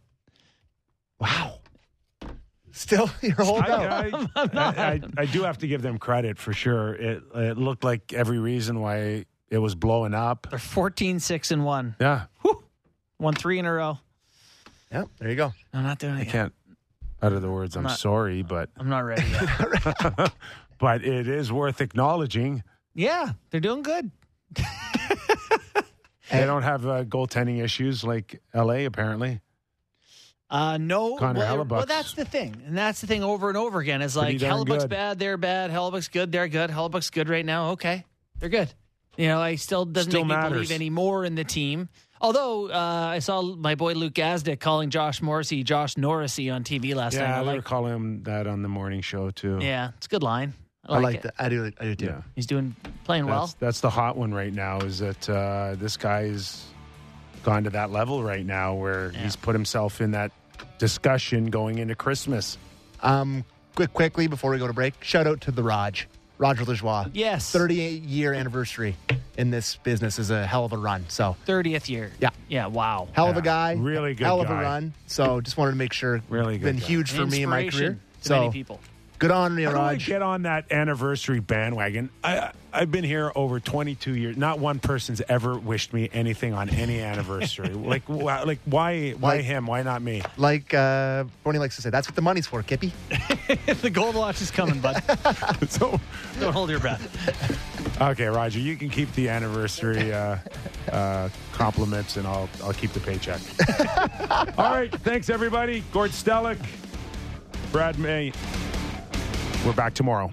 Wow. Still, (laughs) you're holding out. I, I, (laughs) I, I, I do have to give them credit for sure. It, it looked like every reason why it was blowing up. They're 14 6 and 1. Yeah, Won three in a row. Yeah, there you go. I'm not doing it. I yet. can't utter the words. I'm not- sorry, but I'm not ready yet. (laughs) (laughs) but it is worth acknowledging. yeah, they're doing good. They don't have uh, goaltending issues like L.A. Apparently, Uh, no, Connor well, well, that's the thing, and that's the thing over and over again. Is like darn Hellebuyck's good. bad, they're bad. Hellebuyck's good, they're good. Hellebuyck's good right now. Okay, they're good. You know, I still doesn't Still make me believe any more in the team. Although uh, I saw my boy Luke Gazdic calling Josh Morrissey Josh Norrisy on TV last night. yeah, I they were like, calling him that on the morning show too. yeah, it's a good line. I I like, like it. that. I do. I do too. Yeah. He's doing playing well. That's, that's the hot one right now. Is that uh, this guy's gone to that level right now where he's put himself in that discussion going into Christmas. Um, quick, quickly before we go to break, shout out to the Raj, Roger Lajoie. Yes, 38 year anniversary in this business is a hell of a run. So, thirtieth year. Yeah. yeah. Wow. hell of a guy. really good Hell of guy. a run. So, just wanted to make sure. Really good Been guy. huge for me in my career. to So, many people. Good on you, How I Raj. get on that anniversary bandwagon? I I've been here over 22 years. Not one person's ever wished me anything on any anniversary. (laughs) like wh- like why why Like- him? Why not me? Like uh, Bernie likes to say, that's what the money's for, Kippy. (laughs) the gold watch is coming, bud. (laughs) so Don't hold your breath. okay, Roger, you can keep the anniversary uh, uh, compliments, and I'll I'll keep the paycheck. All right, thanks everybody. Gord Stellick, Brad May. We're back tomorrow.